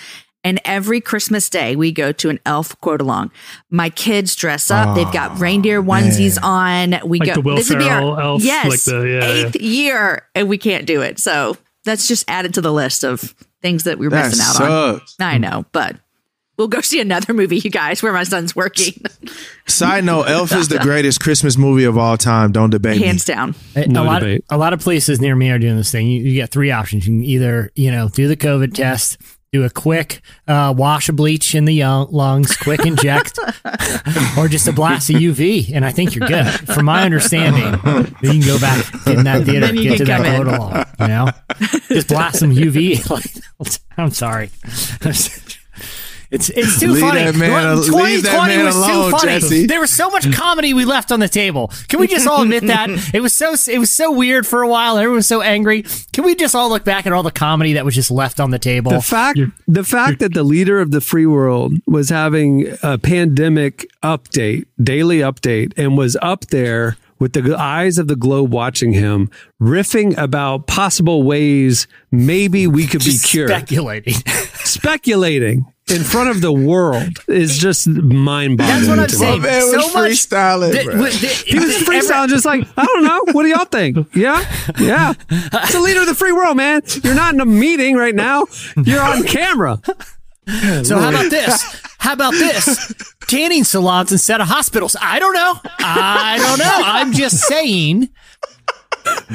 And every Christmas day, we go to an elf quote along. My kids dress up. They've got ah, reindeer onesies on. We Like go. the Will this would be our elf, yes, like the- yeah, yeah. eighth year, and we can't do it. So that's just added to the list of things that we're That missing out on. I know, but we'll go see another movie, you guys, where my son's working. Side note: Elf is the greatest Christmas movie of all time. Don't debate me. Hands down. A- No a lot, debate. a lot of places near me are doing this thing. You, you get three options. You can either, you know, do the COVID test, do a quick uh, wash of bleach in the lungs, quick inject, *laughs* or just a blast of UV, and I think you're good. From my understanding, you can go back in that theater, get to that in. You know, just blast some UV. *laughs* I'm sorry. *laughs* It's it's too Leave funny. that man al- leave 2020 that man was alone, too funny. Jesse. There was so much comedy we left on the table. Can we just all admit that *laughs* it was so it was so weird for a while. Everyone was so angry. Can we just all look back at all the comedy that was just left on the table? The fact, the fact that the leader of the free world was having a pandemic update, daily update, and was up there with the eyes of the globe watching him, riffing about possible ways maybe we could be cured, speculating. *laughs* speculating in front of the world is just mind boggling. That's what I'm saying. My man was so much freestyling, Th- bro. w- th- He was every- freestyling, just like I don't know. What do y'all think? Yeah, yeah. It's the leader of the free world, man. You're not in a meeting right now. You're on camera. So how about this? How about this? Tanning salons instead of hospitals. I don't know. I don't know. I'm just saying.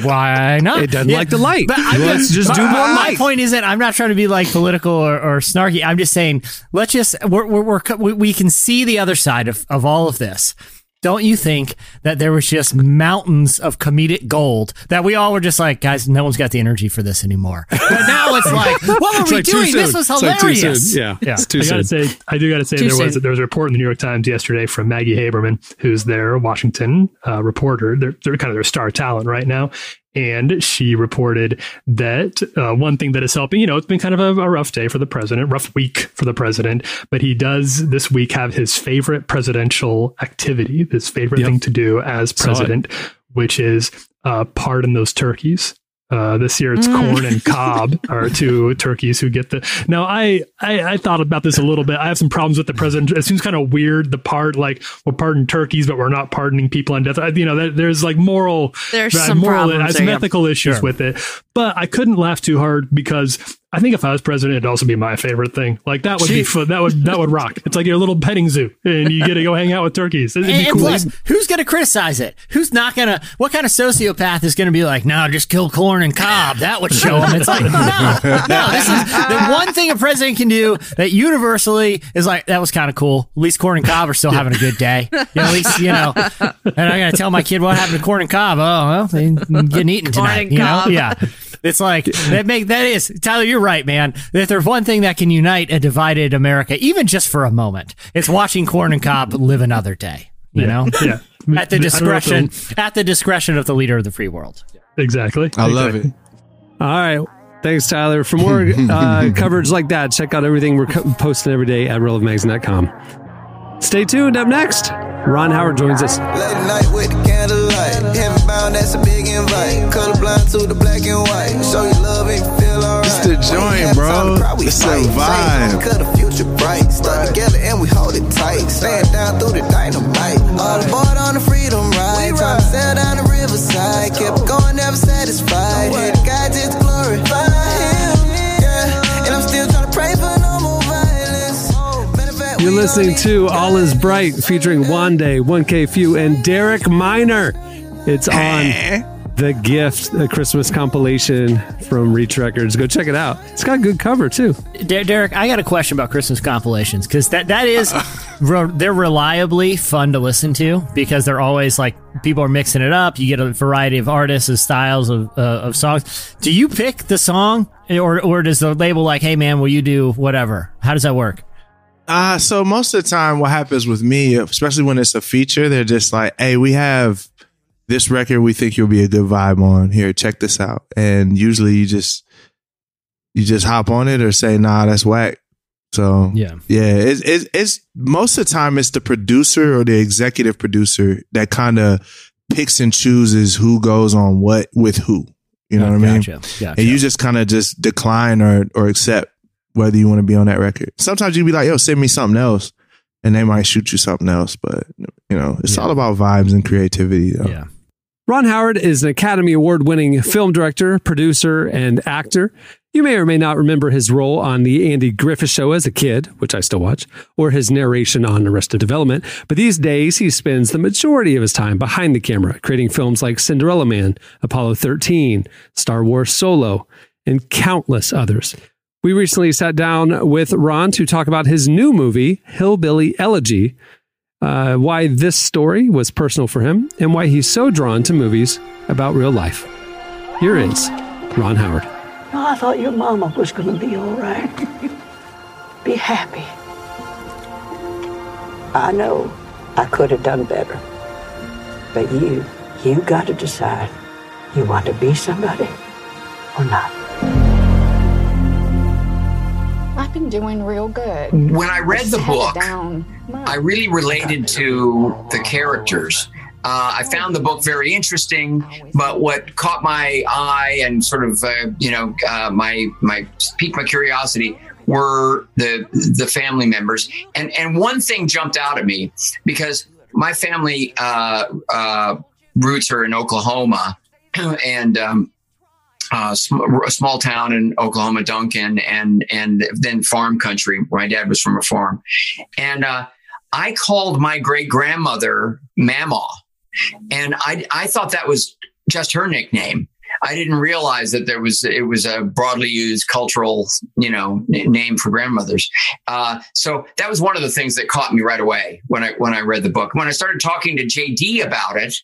Why not? It doesn't like the light. But I'm Let's just but do more My light. point isn't. I'm not trying to be like political or, or snarky. I'm just saying. Let's just. We're, we're, we're we, we can see the other side of of all of this. Don't you think that there was just mountains of comedic gold that we all were just like, guys, no one's got the energy for this anymore. *laughs* But now it's like, what were It's we like doing? This was It's like hilarious. Yeah, Yeah. it's too I gotta soon. say, I do gotta say, Too there was there was a report in the New York Times yesterday from Maggie Haberman, who's their Washington uh, reporter. They're, they're kind of their star talent right now, and she reported that uh, one thing that is helping. You know, it's been kind of a, a rough day for the president, rough week for the president, but he does this week have his favorite presidential activity, his favorite Yep. thing to do as president, which is uh, pardon those turkeys. Uh, this year it's Mm. corn and cob are two *laughs* turkeys who get the. Now I, I I thought about this a little bit. I have some problems with the president. It seems kind of weird. The part like we'll pardon turkeys, but we're not pardoning people on death. I- You know, there, there's like moral, There's uh, some moral, problems uh, there, some yeah. ethical issues Sure. with it. But I couldn't laugh too hard because I think if I was president, it'd also be my favorite thing. Like that would be fun. That would that would rock. It's like your little petting zoo, and you get to go hang out with turkeys. It'd And, and cool. plus, who's going to criticize it? Who's not going to? What kind of sociopath is going to be like, no, just kill corn and cob? That would show them. It's like, no, no. This is the one thing a president can do that universally is like, that was kind of cool. At least corn and cob are still having a good day. You know, at least you know. And I got to tell my kid what happened to corn and cob. Oh, well, they getting eaten Corn tonight. and you cob. know, yeah. It's like that make that is Tyler. You're right, man. If there's one thing that can unite a divided America, even just for a moment, it's watching corn and cob live another day. You know, yeah. at the I don't know if discretion at the discretion of the leader of the free world. Exactly. I love it. All right. Thanks, Tyler. For more *laughs* uh, coverage like that, check out everything we're co- posting every day at relevantmagazine.com. Stay tuned. Up next, Ron Howard joins us. Late night with the candlelight. Heaven bound, that's a big invite. Colorblind to the black and white. Show you love and you feel alright. It's the joint, bro. It's a vibe. Cut the future bright. Stuck together and we hold it tight. Stand down through the dynamite. All aboard on the freedom ride. Time to sail down the riverside. Kept going, never satisfied. Hit God just glorify Him. Yeah. And I'm still trying to pray for no more violence. Matter of fact, You're listening to All Is Bright featuring Wande, 1K Phew, and Derek Minor. It's on The Gift, a Christmas compilation from Reach Records. Go check it out. It's got a good cover too. Der- Derek, I got a question about Christmas compilations because that that is re- they're reliably fun to listen to because they're always like people are mixing it up. You get a variety of artists and styles of uh, of songs. Do you pick the song, or or does the label like, hey man, will you do whatever? How does that work? Uh, so most of the time, what happens with me, especially when it's a feature, they're just like, "Hey, we have this record. We think you'll be a good vibe on. Here, check this out." And usually, you just you just hop on it or say, "Nah, that's whack." So Yeah. yeah, it's it's, it's most of the time it's the producer or the executive producer that kind of picks and chooses who goes on what with who. You know Oh, what I mean? gotcha. And you just kind of just decline or or accept whether you want to be on that record. Sometimes you'd be like, "Yo, send me something else," and they might shoot you something else. But you know, it's all about vibes and creativity. Though. Yeah. Ron Howard is an Academy Award winning film director, producer, and actor. You may or may not remember his role on The Andy Griffith Show as a kid, which I still watch, or his narration on Arrested Development. But these days, he spends the majority of his time behind the camera, creating films like Cinderella Man, Apollo 13, Star Wars Solo, and countless others. We recently sat down with Ron to talk about his new movie, Hillbilly Elegy, uh, why this story was personal for him, and why he's so drawn to movies about real life. Here is Ron Howard. I thought your mama was going to be all right. *laughs* be happy. I know I could have done better. But you, you got to decide you want to be somebody or not. I've been doing real good. When I read the just had it book. I really related to the characters. Uh, I found the book very interesting, but what caught my eye and sort of, uh, you know, uh, my my piqued my curiosity were the the family members. And and one thing jumped out at me because my family uh, uh, roots are in Oklahoma, *clears throat* and um, uh, sm- a small town in Oklahoma, Duncan, and and then farm country. My dad was from a farm, and uh, I called my great grandmother Mama, and I I thought that was just her nickname. I didn't realize that there was it was a broadly used cultural you know n- name for grandmothers. Uh, so that was one of the things that caught me right away when I when I read the book. When I started talking to JD about it,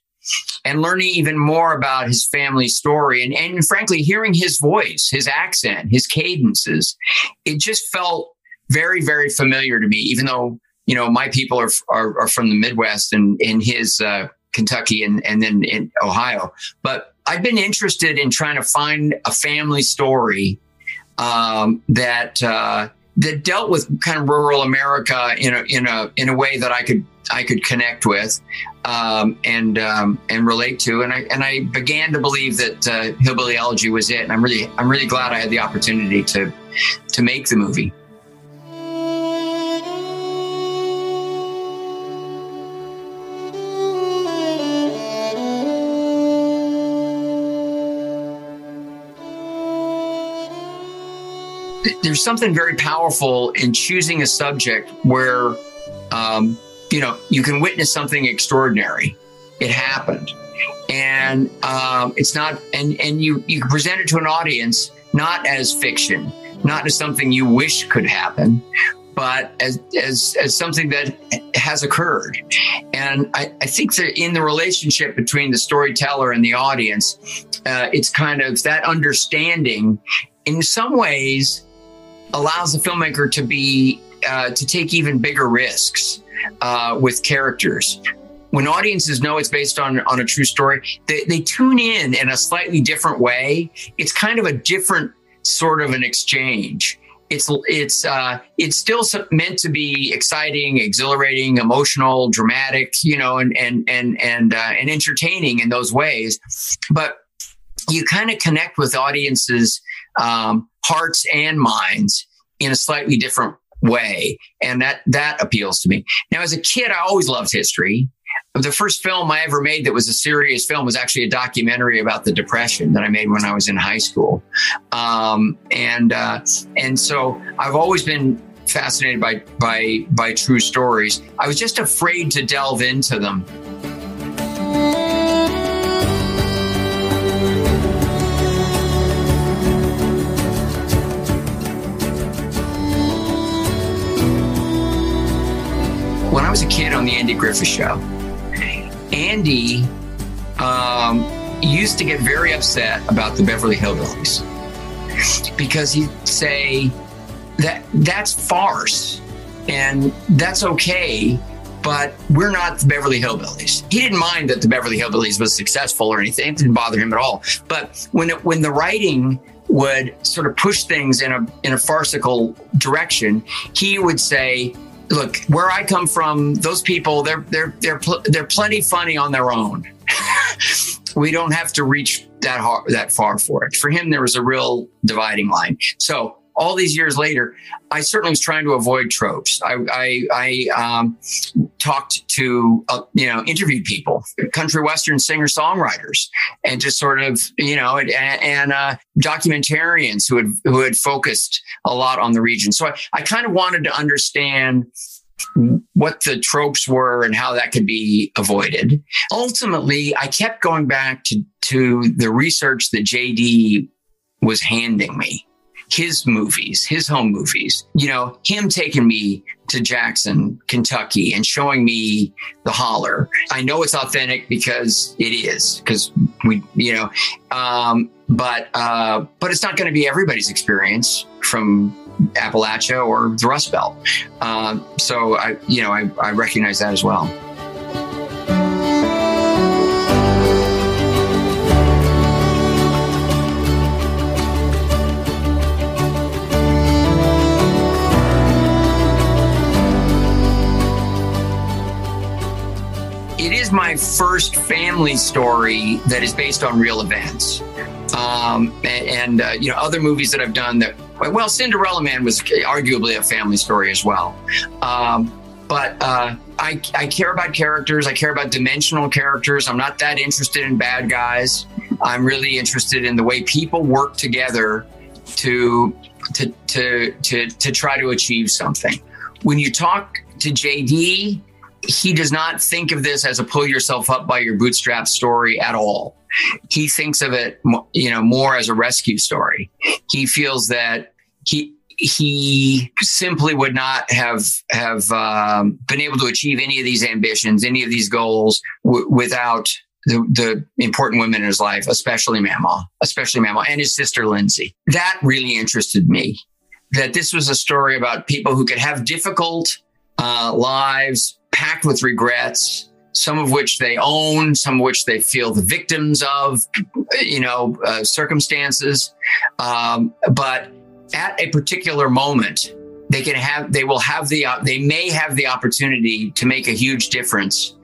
and learning even more about his family story and, and frankly hearing his voice his accent his cadences it just felt very very familiar to me even though you know my people are are, are from the midwest and in his uh, kentucky and, and then in ohio. But i've been interested in trying to find a family story um, that uh, that dealt with kind of rural America in a in a in a way that I could I could connect with um, and um, and relate to, and I and I began to believe that uh, Hillbilly Elegy was it, and I'm really I'm really glad I had the opportunity to to make the movie. There's something very powerful in choosing a subject where um, you know you can witness something extraordinary. It happened. And um, it's not and and you you present it to an audience not as fiction not as something you wish could happen but as as as something that has occurred. And i, I think that in the relationship between the storyteller and the audience uh, it's kind of that understanding in some ways allows the filmmaker to be uh, to take even bigger risks uh, with characters. When audiences know it's based on on a true story, they, they tune in in a slightly different way. It's kind of a different sort of an exchange. It's it's uh, it's still meant to be exciting, exhilarating, emotional, dramatic, you know, and and and and uh, and entertaining in those ways. But you kind of connect with audiences um, hearts and minds in a slightly different way. And that that appeals to me. Now as a kid i always loved history. The first film i ever made that was a serious film was actually a documentary about the depression that i made when i was in high school. Um, and uh, and so i've always been fascinated by by by true stories. I was just afraid to delve into them I was a kid on the Andy Griffith Show, Andy um, used to get very upset about the Beverly Hillbillies because he'd say that that's farce and that's okay but we're not the Beverly Hillbillies. He didn't mind that the Beverly Hillbillies was successful or anything. It didn't bother him at all. But when it, when the writing would sort of push things in a in a farcical direction, he would say, "Look, where I come from, those people they're they're they're pl- they're plenty funny on their own. *laughs* we don't have to reach that hard, that far for it." For him, there was a real dividing line. So all these years later, I certainly was trying to avoid tropes. I, I, I um, talked to, uh, you know, interviewed people, country western singer songwriters, and just sort of, you know, and, and uh, documentarians who had who had focused a lot on the region. So I, I kind of wanted to understand what the tropes were and how that could be avoided. Ultimately, I kept going back to, to the research that JD was handing me his movies, his home movies, you know, him taking me to Jackson, Kentucky and showing me the holler. I know it's authentic because it is, because we, you know, um, but, uh, but it's not going to be everybody's experience from Appalachia or the Rust Belt. Uh, so I, you know, I, I recognize that as well. Is my first family story that is based on real events. Um, and, and uh, you know, other movies that I've done that, well, Cinderella Man was arguably a family story as well. Um, but uh, I, I care about characters. I care about dimensional characters. I'm not that interested in bad guys. I'm really interested in the way people work together to to to to, to try to achieve something. When you talk to JD, he does not think of this as a pull yourself up by your bootstraps story at all. He thinks of it, you know, more as a rescue story. He feels that he he simply would not have have um, been able to achieve any of these ambitions, any of these goals w- without the, the important women in his life, especially Mama, especially Mama, and his sister Lindsay. That really interested me. That this was a story about people who could have difficult uh, lives packed with regrets, some of which they own, some of which they feel the victims of, you know, uh, circumstances. Um, but at a particular moment, they can have, they will have the, uh, they may have the opportunity to make a huge difference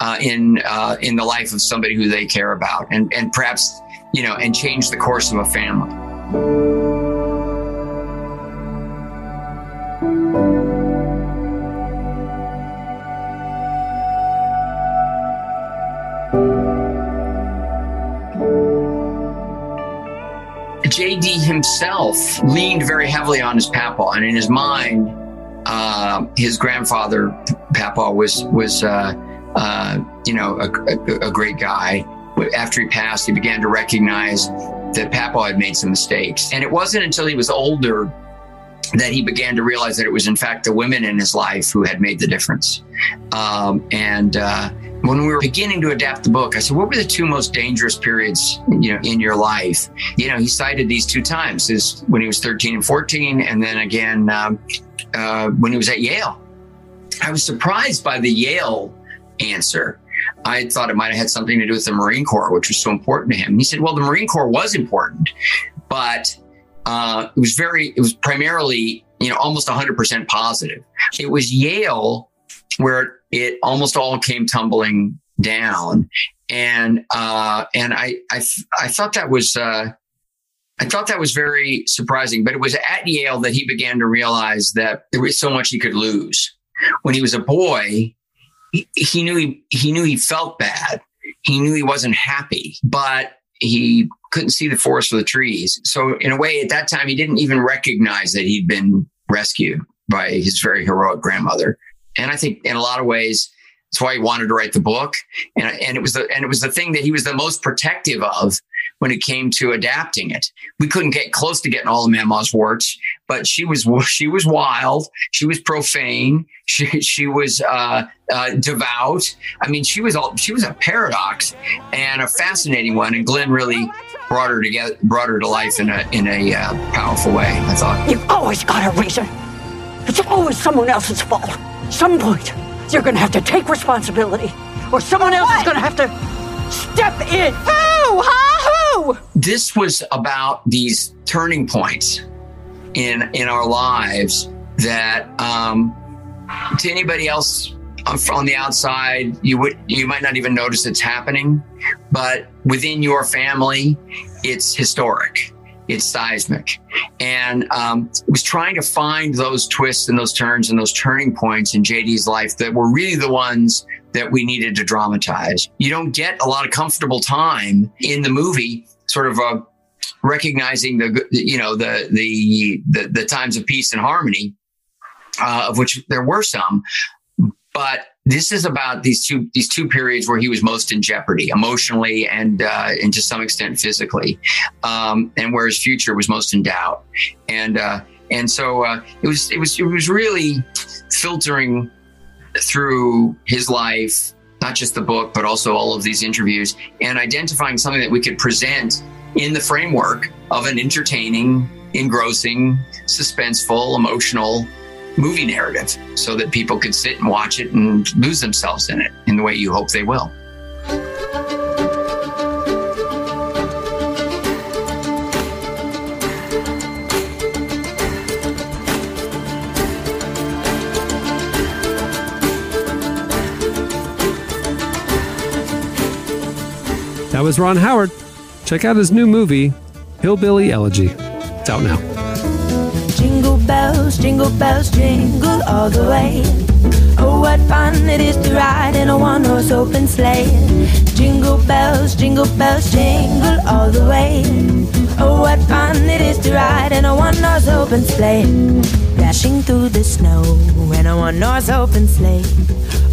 uh, in uh, in the life of somebody who they care about, and and perhaps you know, and change the course of a family. Himself leaned very heavily on his papa, and in his mind, uh, his grandfather Papa was was uh, uh, you know a, a, a, great guy. After he passed, he began to recognize that Papa had made some mistakes, and it wasn't until he was older that he began to realize that it was in fact the women in his life who had made the difference. Um, and uh, when we were beginning to adapt the book, I said, "What were the two most dangerous periods, you know, in your life?" You know, he cited these two times: is when he was 13 and 14, and then again um, uh, when he was at Yale. I was surprised by the Yale answer. I thought it might have had something to do with the Marine Corps, which was so important to him. He said, "Well, the Marine Corps was important, but uh, it was very, it was primarily, you know, almost 100% positive. It was Yale where it almost all came tumbling down. And, uh, and I, I, I thought that was, uh, I thought that was very surprising, but it was at Yale that he began to realize that there was so much he could lose. When he was a boy, he, he knew he, he knew he felt bad. He knew he wasn't happy, but he couldn't see the forest for the trees. So in a way, at that time, he didn't even recognize that he'd been rescued by his very heroic grandmother. And I think in a lot of ways, that's why he wanted to write the book. And, and it was the and it was the thing that he was the most protective of when it came to adapting it. We couldn't get close to getting all of Mama's works, but she was *laughs* she was wild. She was profane. She she was uh, uh, devout. I mean, she was all she was a paradox and a fascinating one. And Glenn really brought her together, brought her to life in a in a uh, powerful way. I thought. You've always got a reason. It's always someone else's fault. Some point, you're going to have to take responsibility, or someone else is going to have to step in. Who? Huh? Who? this was about these turning points in in our lives that um, to anybody else on, on the outside you would you might not even notice it's happening but within your family it's historic it's seismic. And um, was trying to find those twists and those turns and those turning points in jd's life that were really the ones that we needed to dramatize. You don't get a lot of comfortable time in the movie sort of uh, recognizing the you know the, the the the times of peace and harmony uh, of which there were some but this is about these two these two periods where he was most in jeopardy emotionally and uh, and to some extent physically um, and where his future was most in doubt. And uh, and so uh, it was it was it was really filtering through his life not just the book but also all of these interviews and identifying something that we could present in the framework of an entertaining engrossing suspenseful emotional movie narrative so that people could sit and watch it and lose themselves in it in the way you hope they will. That was Ron Howard. Check out his new movie, Hillbilly Elegy. It's out now. Jingle bells, jingle bells, jingle all the way. Oh, what fun it is to ride in a one horse open sleigh. Jingle bells, jingle bells, jingle all the way. Oh, what fun it is to ride in a one horse open sleigh. Dashing through the snow in a one horse open sleigh.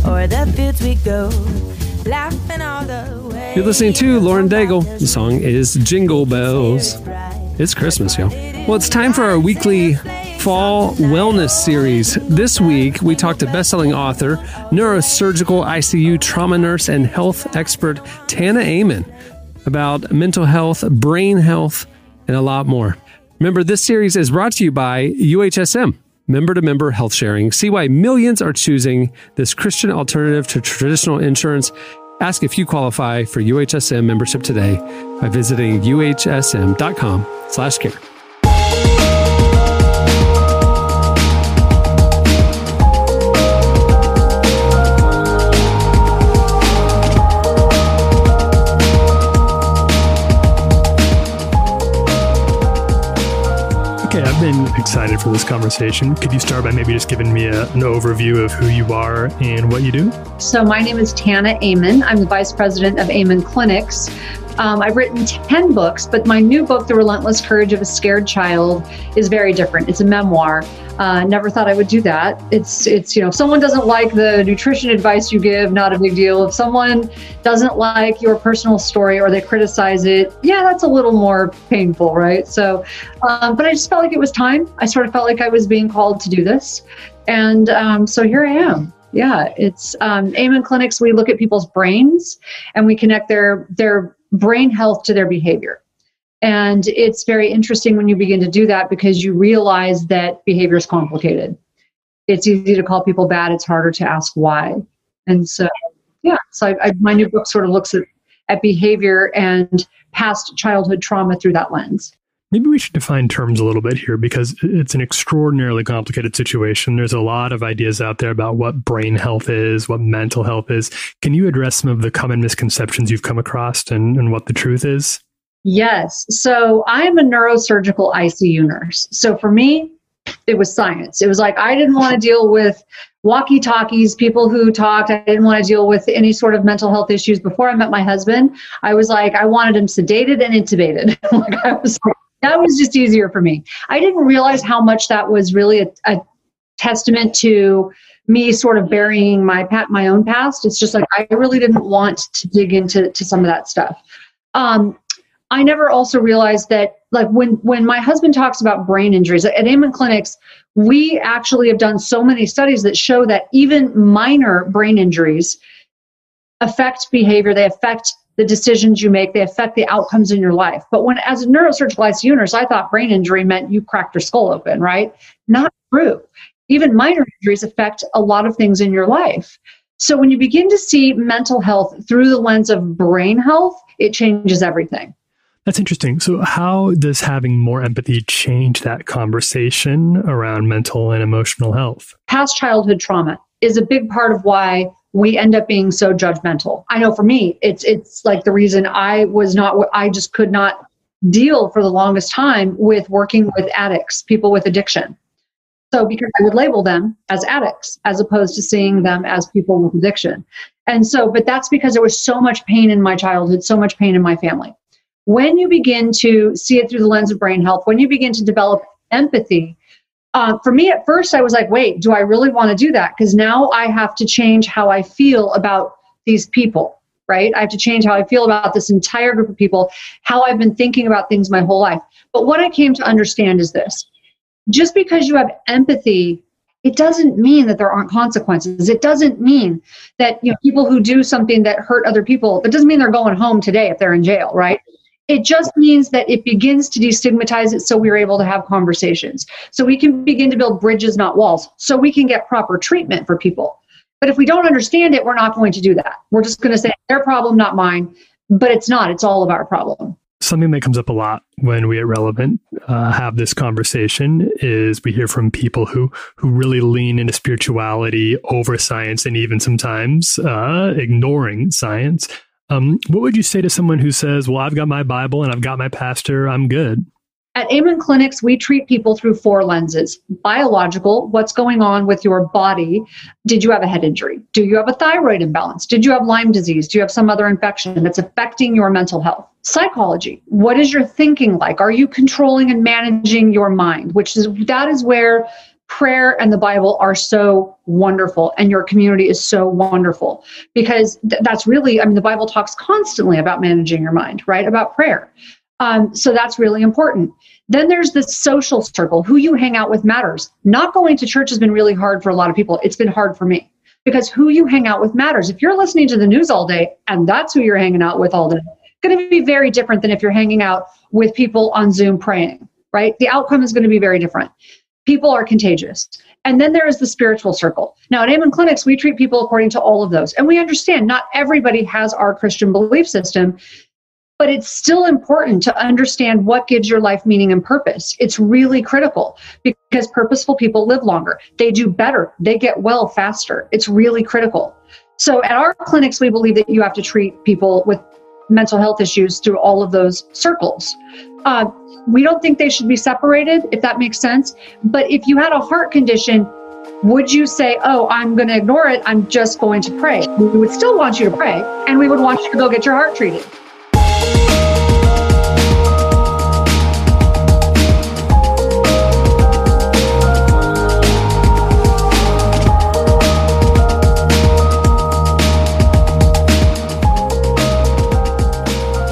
O'er the fields we go, laughing all the way. You're listening to Lauren Daigle. The song is Jingle Bells. It's Christmas, y'all. Well, it's time for our weekly fall wellness series. This week, we talked to bestselling author, neurosurgical ICU trauma nurse, and health expert Tana Amen about mental health, brain health, and a lot more. Remember, this series is brought to you by UHSM. Member to member health sharing. See why millions are choosing this Christian alternative to traditional insurance. Ask if you qualify for UHSM membership today by visiting uhsm.com been excited for this conversation. Could you start by maybe just giving me a, an overview of who you are and what you do? So, my name is Tana Amen. I'm the vice president of Amen Clinics. Um, I've written 10 books, but my new book, The Relentless Courage of a Scared Child, is very different. It's a memoir. Uh, never thought I would do that. It's, it's, you know, if someone doesn't like the nutrition advice you give, not a big deal. If someone doesn't like your personal story or they criticize it, yeah, that's a little more painful, right? So, um, but I just felt like it was time. I sort of felt like I was being called to do this. And um, so here I am yeah it's um, Amen clinics we look at people's brains and we connect their their brain health to their behavior and it's very interesting when you begin to do that because you realize that behavior is complicated it's easy to call people bad it's harder to ask why and so yeah so I, I, my new book sort of looks at, at behavior and past childhood trauma through that lens Maybe we should define terms a little bit here because it's an extraordinarily complicated situation. There's a lot of ideas out there about what brain health is, what mental health is. Can you address some of the common misconceptions you've come across and, and what the truth is? Yes. So I'm a neurosurgical ICU nurse. So for me, it was science. It was like I didn't want to deal with walkie talkies, people who talked. I didn't want to deal with any sort of mental health issues. Before I met my husband, I was like, I wanted him sedated and intubated. *laughs* like I was like, that was just easier for me. I didn't realize how much that was really a, a testament to me sort of burying my my own past. It's just like I really didn't want to dig into to some of that stuff. Um, I never also realized that like when when my husband talks about brain injuries at Amen Clinics, we actually have done so many studies that show that even minor brain injuries affect behavior, they affect the decisions you make, they affect the outcomes in your life. But when as a neurosurgical ICU nurse, I thought brain injury meant you cracked your skull open, right? Not true. Even minor injuries affect a lot of things in your life. So when you begin to see mental health through the lens of brain health, it changes everything. That's interesting. So, how does having more empathy change that conversation around mental and emotional health? Past childhood trauma is a big part of why we end up being so judgmental. I know for me, it's it's like the reason I was not I just could not deal for the longest time with working with addicts, people with addiction. So because I would label them as addicts as opposed to seeing them as people with addiction. And so but that's because there was so much pain in my childhood, so much pain in my family when you begin to see it through the lens of brain health, when you begin to develop empathy, uh, for me at first, I was like, wait, do I really want to do that? Because now I have to change how I feel about these people, right? I have to change how I feel about this entire group of people, how I've been thinking about things my whole life. But what I came to understand is this just because you have empathy it doesn't mean that there aren't consequences. It doesn't mean that you know people who do something that hurt other people. That doesn't mean they're going home today if they're in jail, right? It just means that it begins to destigmatize it so we're able to have conversations. So we can begin to build bridges, not walls, so we can get proper treatment for people. But if we don't understand it, we're not going to do that. We're just going to say their problem, not mine. But it's not, it's all of our problem. Something that comes up a lot when we at Relevant uh, have this conversation is we hear from people who who really lean into spirituality over science and even sometimes uh, ignoring science. Um, what would you say to someone who says, "Well, I've got my Bible and I've got my pastor, I'm good"? At Amen Clinics, we treat people through four lenses biological, what's going on with your body. Did you have a head injury? Do you have a thyroid imbalance? Did you have Lyme disease? Do you have some other infection that's affecting your mental health? Psychology, what is your thinking like? Are you controlling and managing your mind? Which is that is where prayer and the Bible are so wonderful, and your community is so wonderful because th- that's really, I mean, the Bible talks constantly about managing your mind, right? About prayer. Um, so that's really important. Then there's the social circle. Who you hang out with matters. Not going to church has been really hard for a lot of people. It's been hard for me because who you hang out with matters. If you're listening to the news all day and that's who you're hanging out with all day, it's going to be very different than if you're hanging out with people on Zoom praying, right? The outcome is going to be very different people are contagious. And then there is the spiritual circle. Now, at Amen Clinics, we treat people according to all of those. And we understand not everybody has our Christian belief system, but it's still important to understand what gives your life meaning and purpose. It's really critical because purposeful people live longer, they do better, they get well faster. It's really critical. So, at our clinics, we believe that you have to treat people with mental health issues through all of those circles. Uh, we don't think they should be separated, if that makes sense. But if you had a heart condition, would you say, Oh, I'm going to ignore it? I'm just going to pray? We would still want you to pray, and we would want you to go get your heart treated.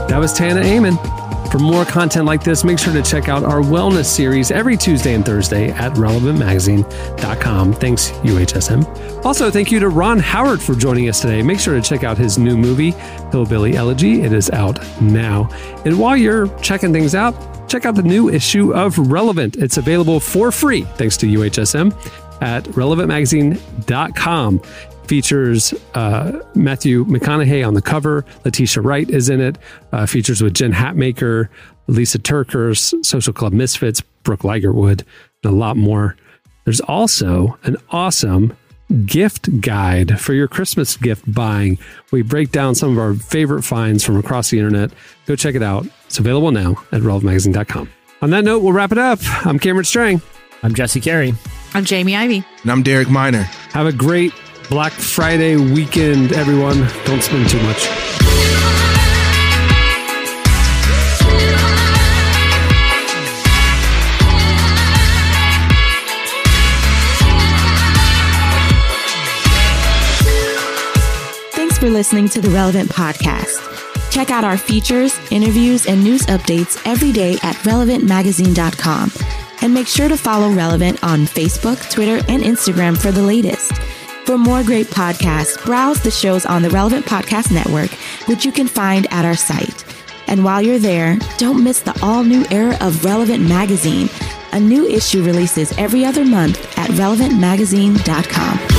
That was Tana Amen. For more content like this, make sure to check out our wellness series every Tuesday and Thursday at relevantmagazine.com. Thanks, UHSM. Also, thank you to Ron Howard for joining us today. Make sure to check out his new movie, Hillbilly Elegy. It is out now. And while you're checking things out, check out the new issue of Relevant. It's available for free, thanks to UHSM, at relevantmagazine.com features uh, Matthew McConaughey on the cover. Letitia Wright is in it. Uh, features with Jen Hatmaker, Lisa TerKeurst, Social Club Misfits, Brooke Ligertwood, and a lot more. There's also an awesome gift guide for your Christmas gift buying. We break down some of our favorite finds from across the internet. Go check it out. It's available now at relevantmagazine.com. On that note, we'll wrap it up. I'm Cameron Strang. I'm Jesse Carey. I'm Jamie Ivey. And I'm Derek Minor. Have a great Black Friday weekend, everyone. Don't spend too much. Thanks for listening to the Relevant Podcast. Check out our features, interviews, and news updates every day at relevantmagazine.com. And make sure to follow Relevant on Facebook, Twitter, and Instagram for the latest. For more great podcasts, browse the shows on the Relevant Podcast Network, which you can find at our site. And while you're there, don't miss the all new era of Relevant Magazine. A new issue releases every other month at relevantmagazine.com.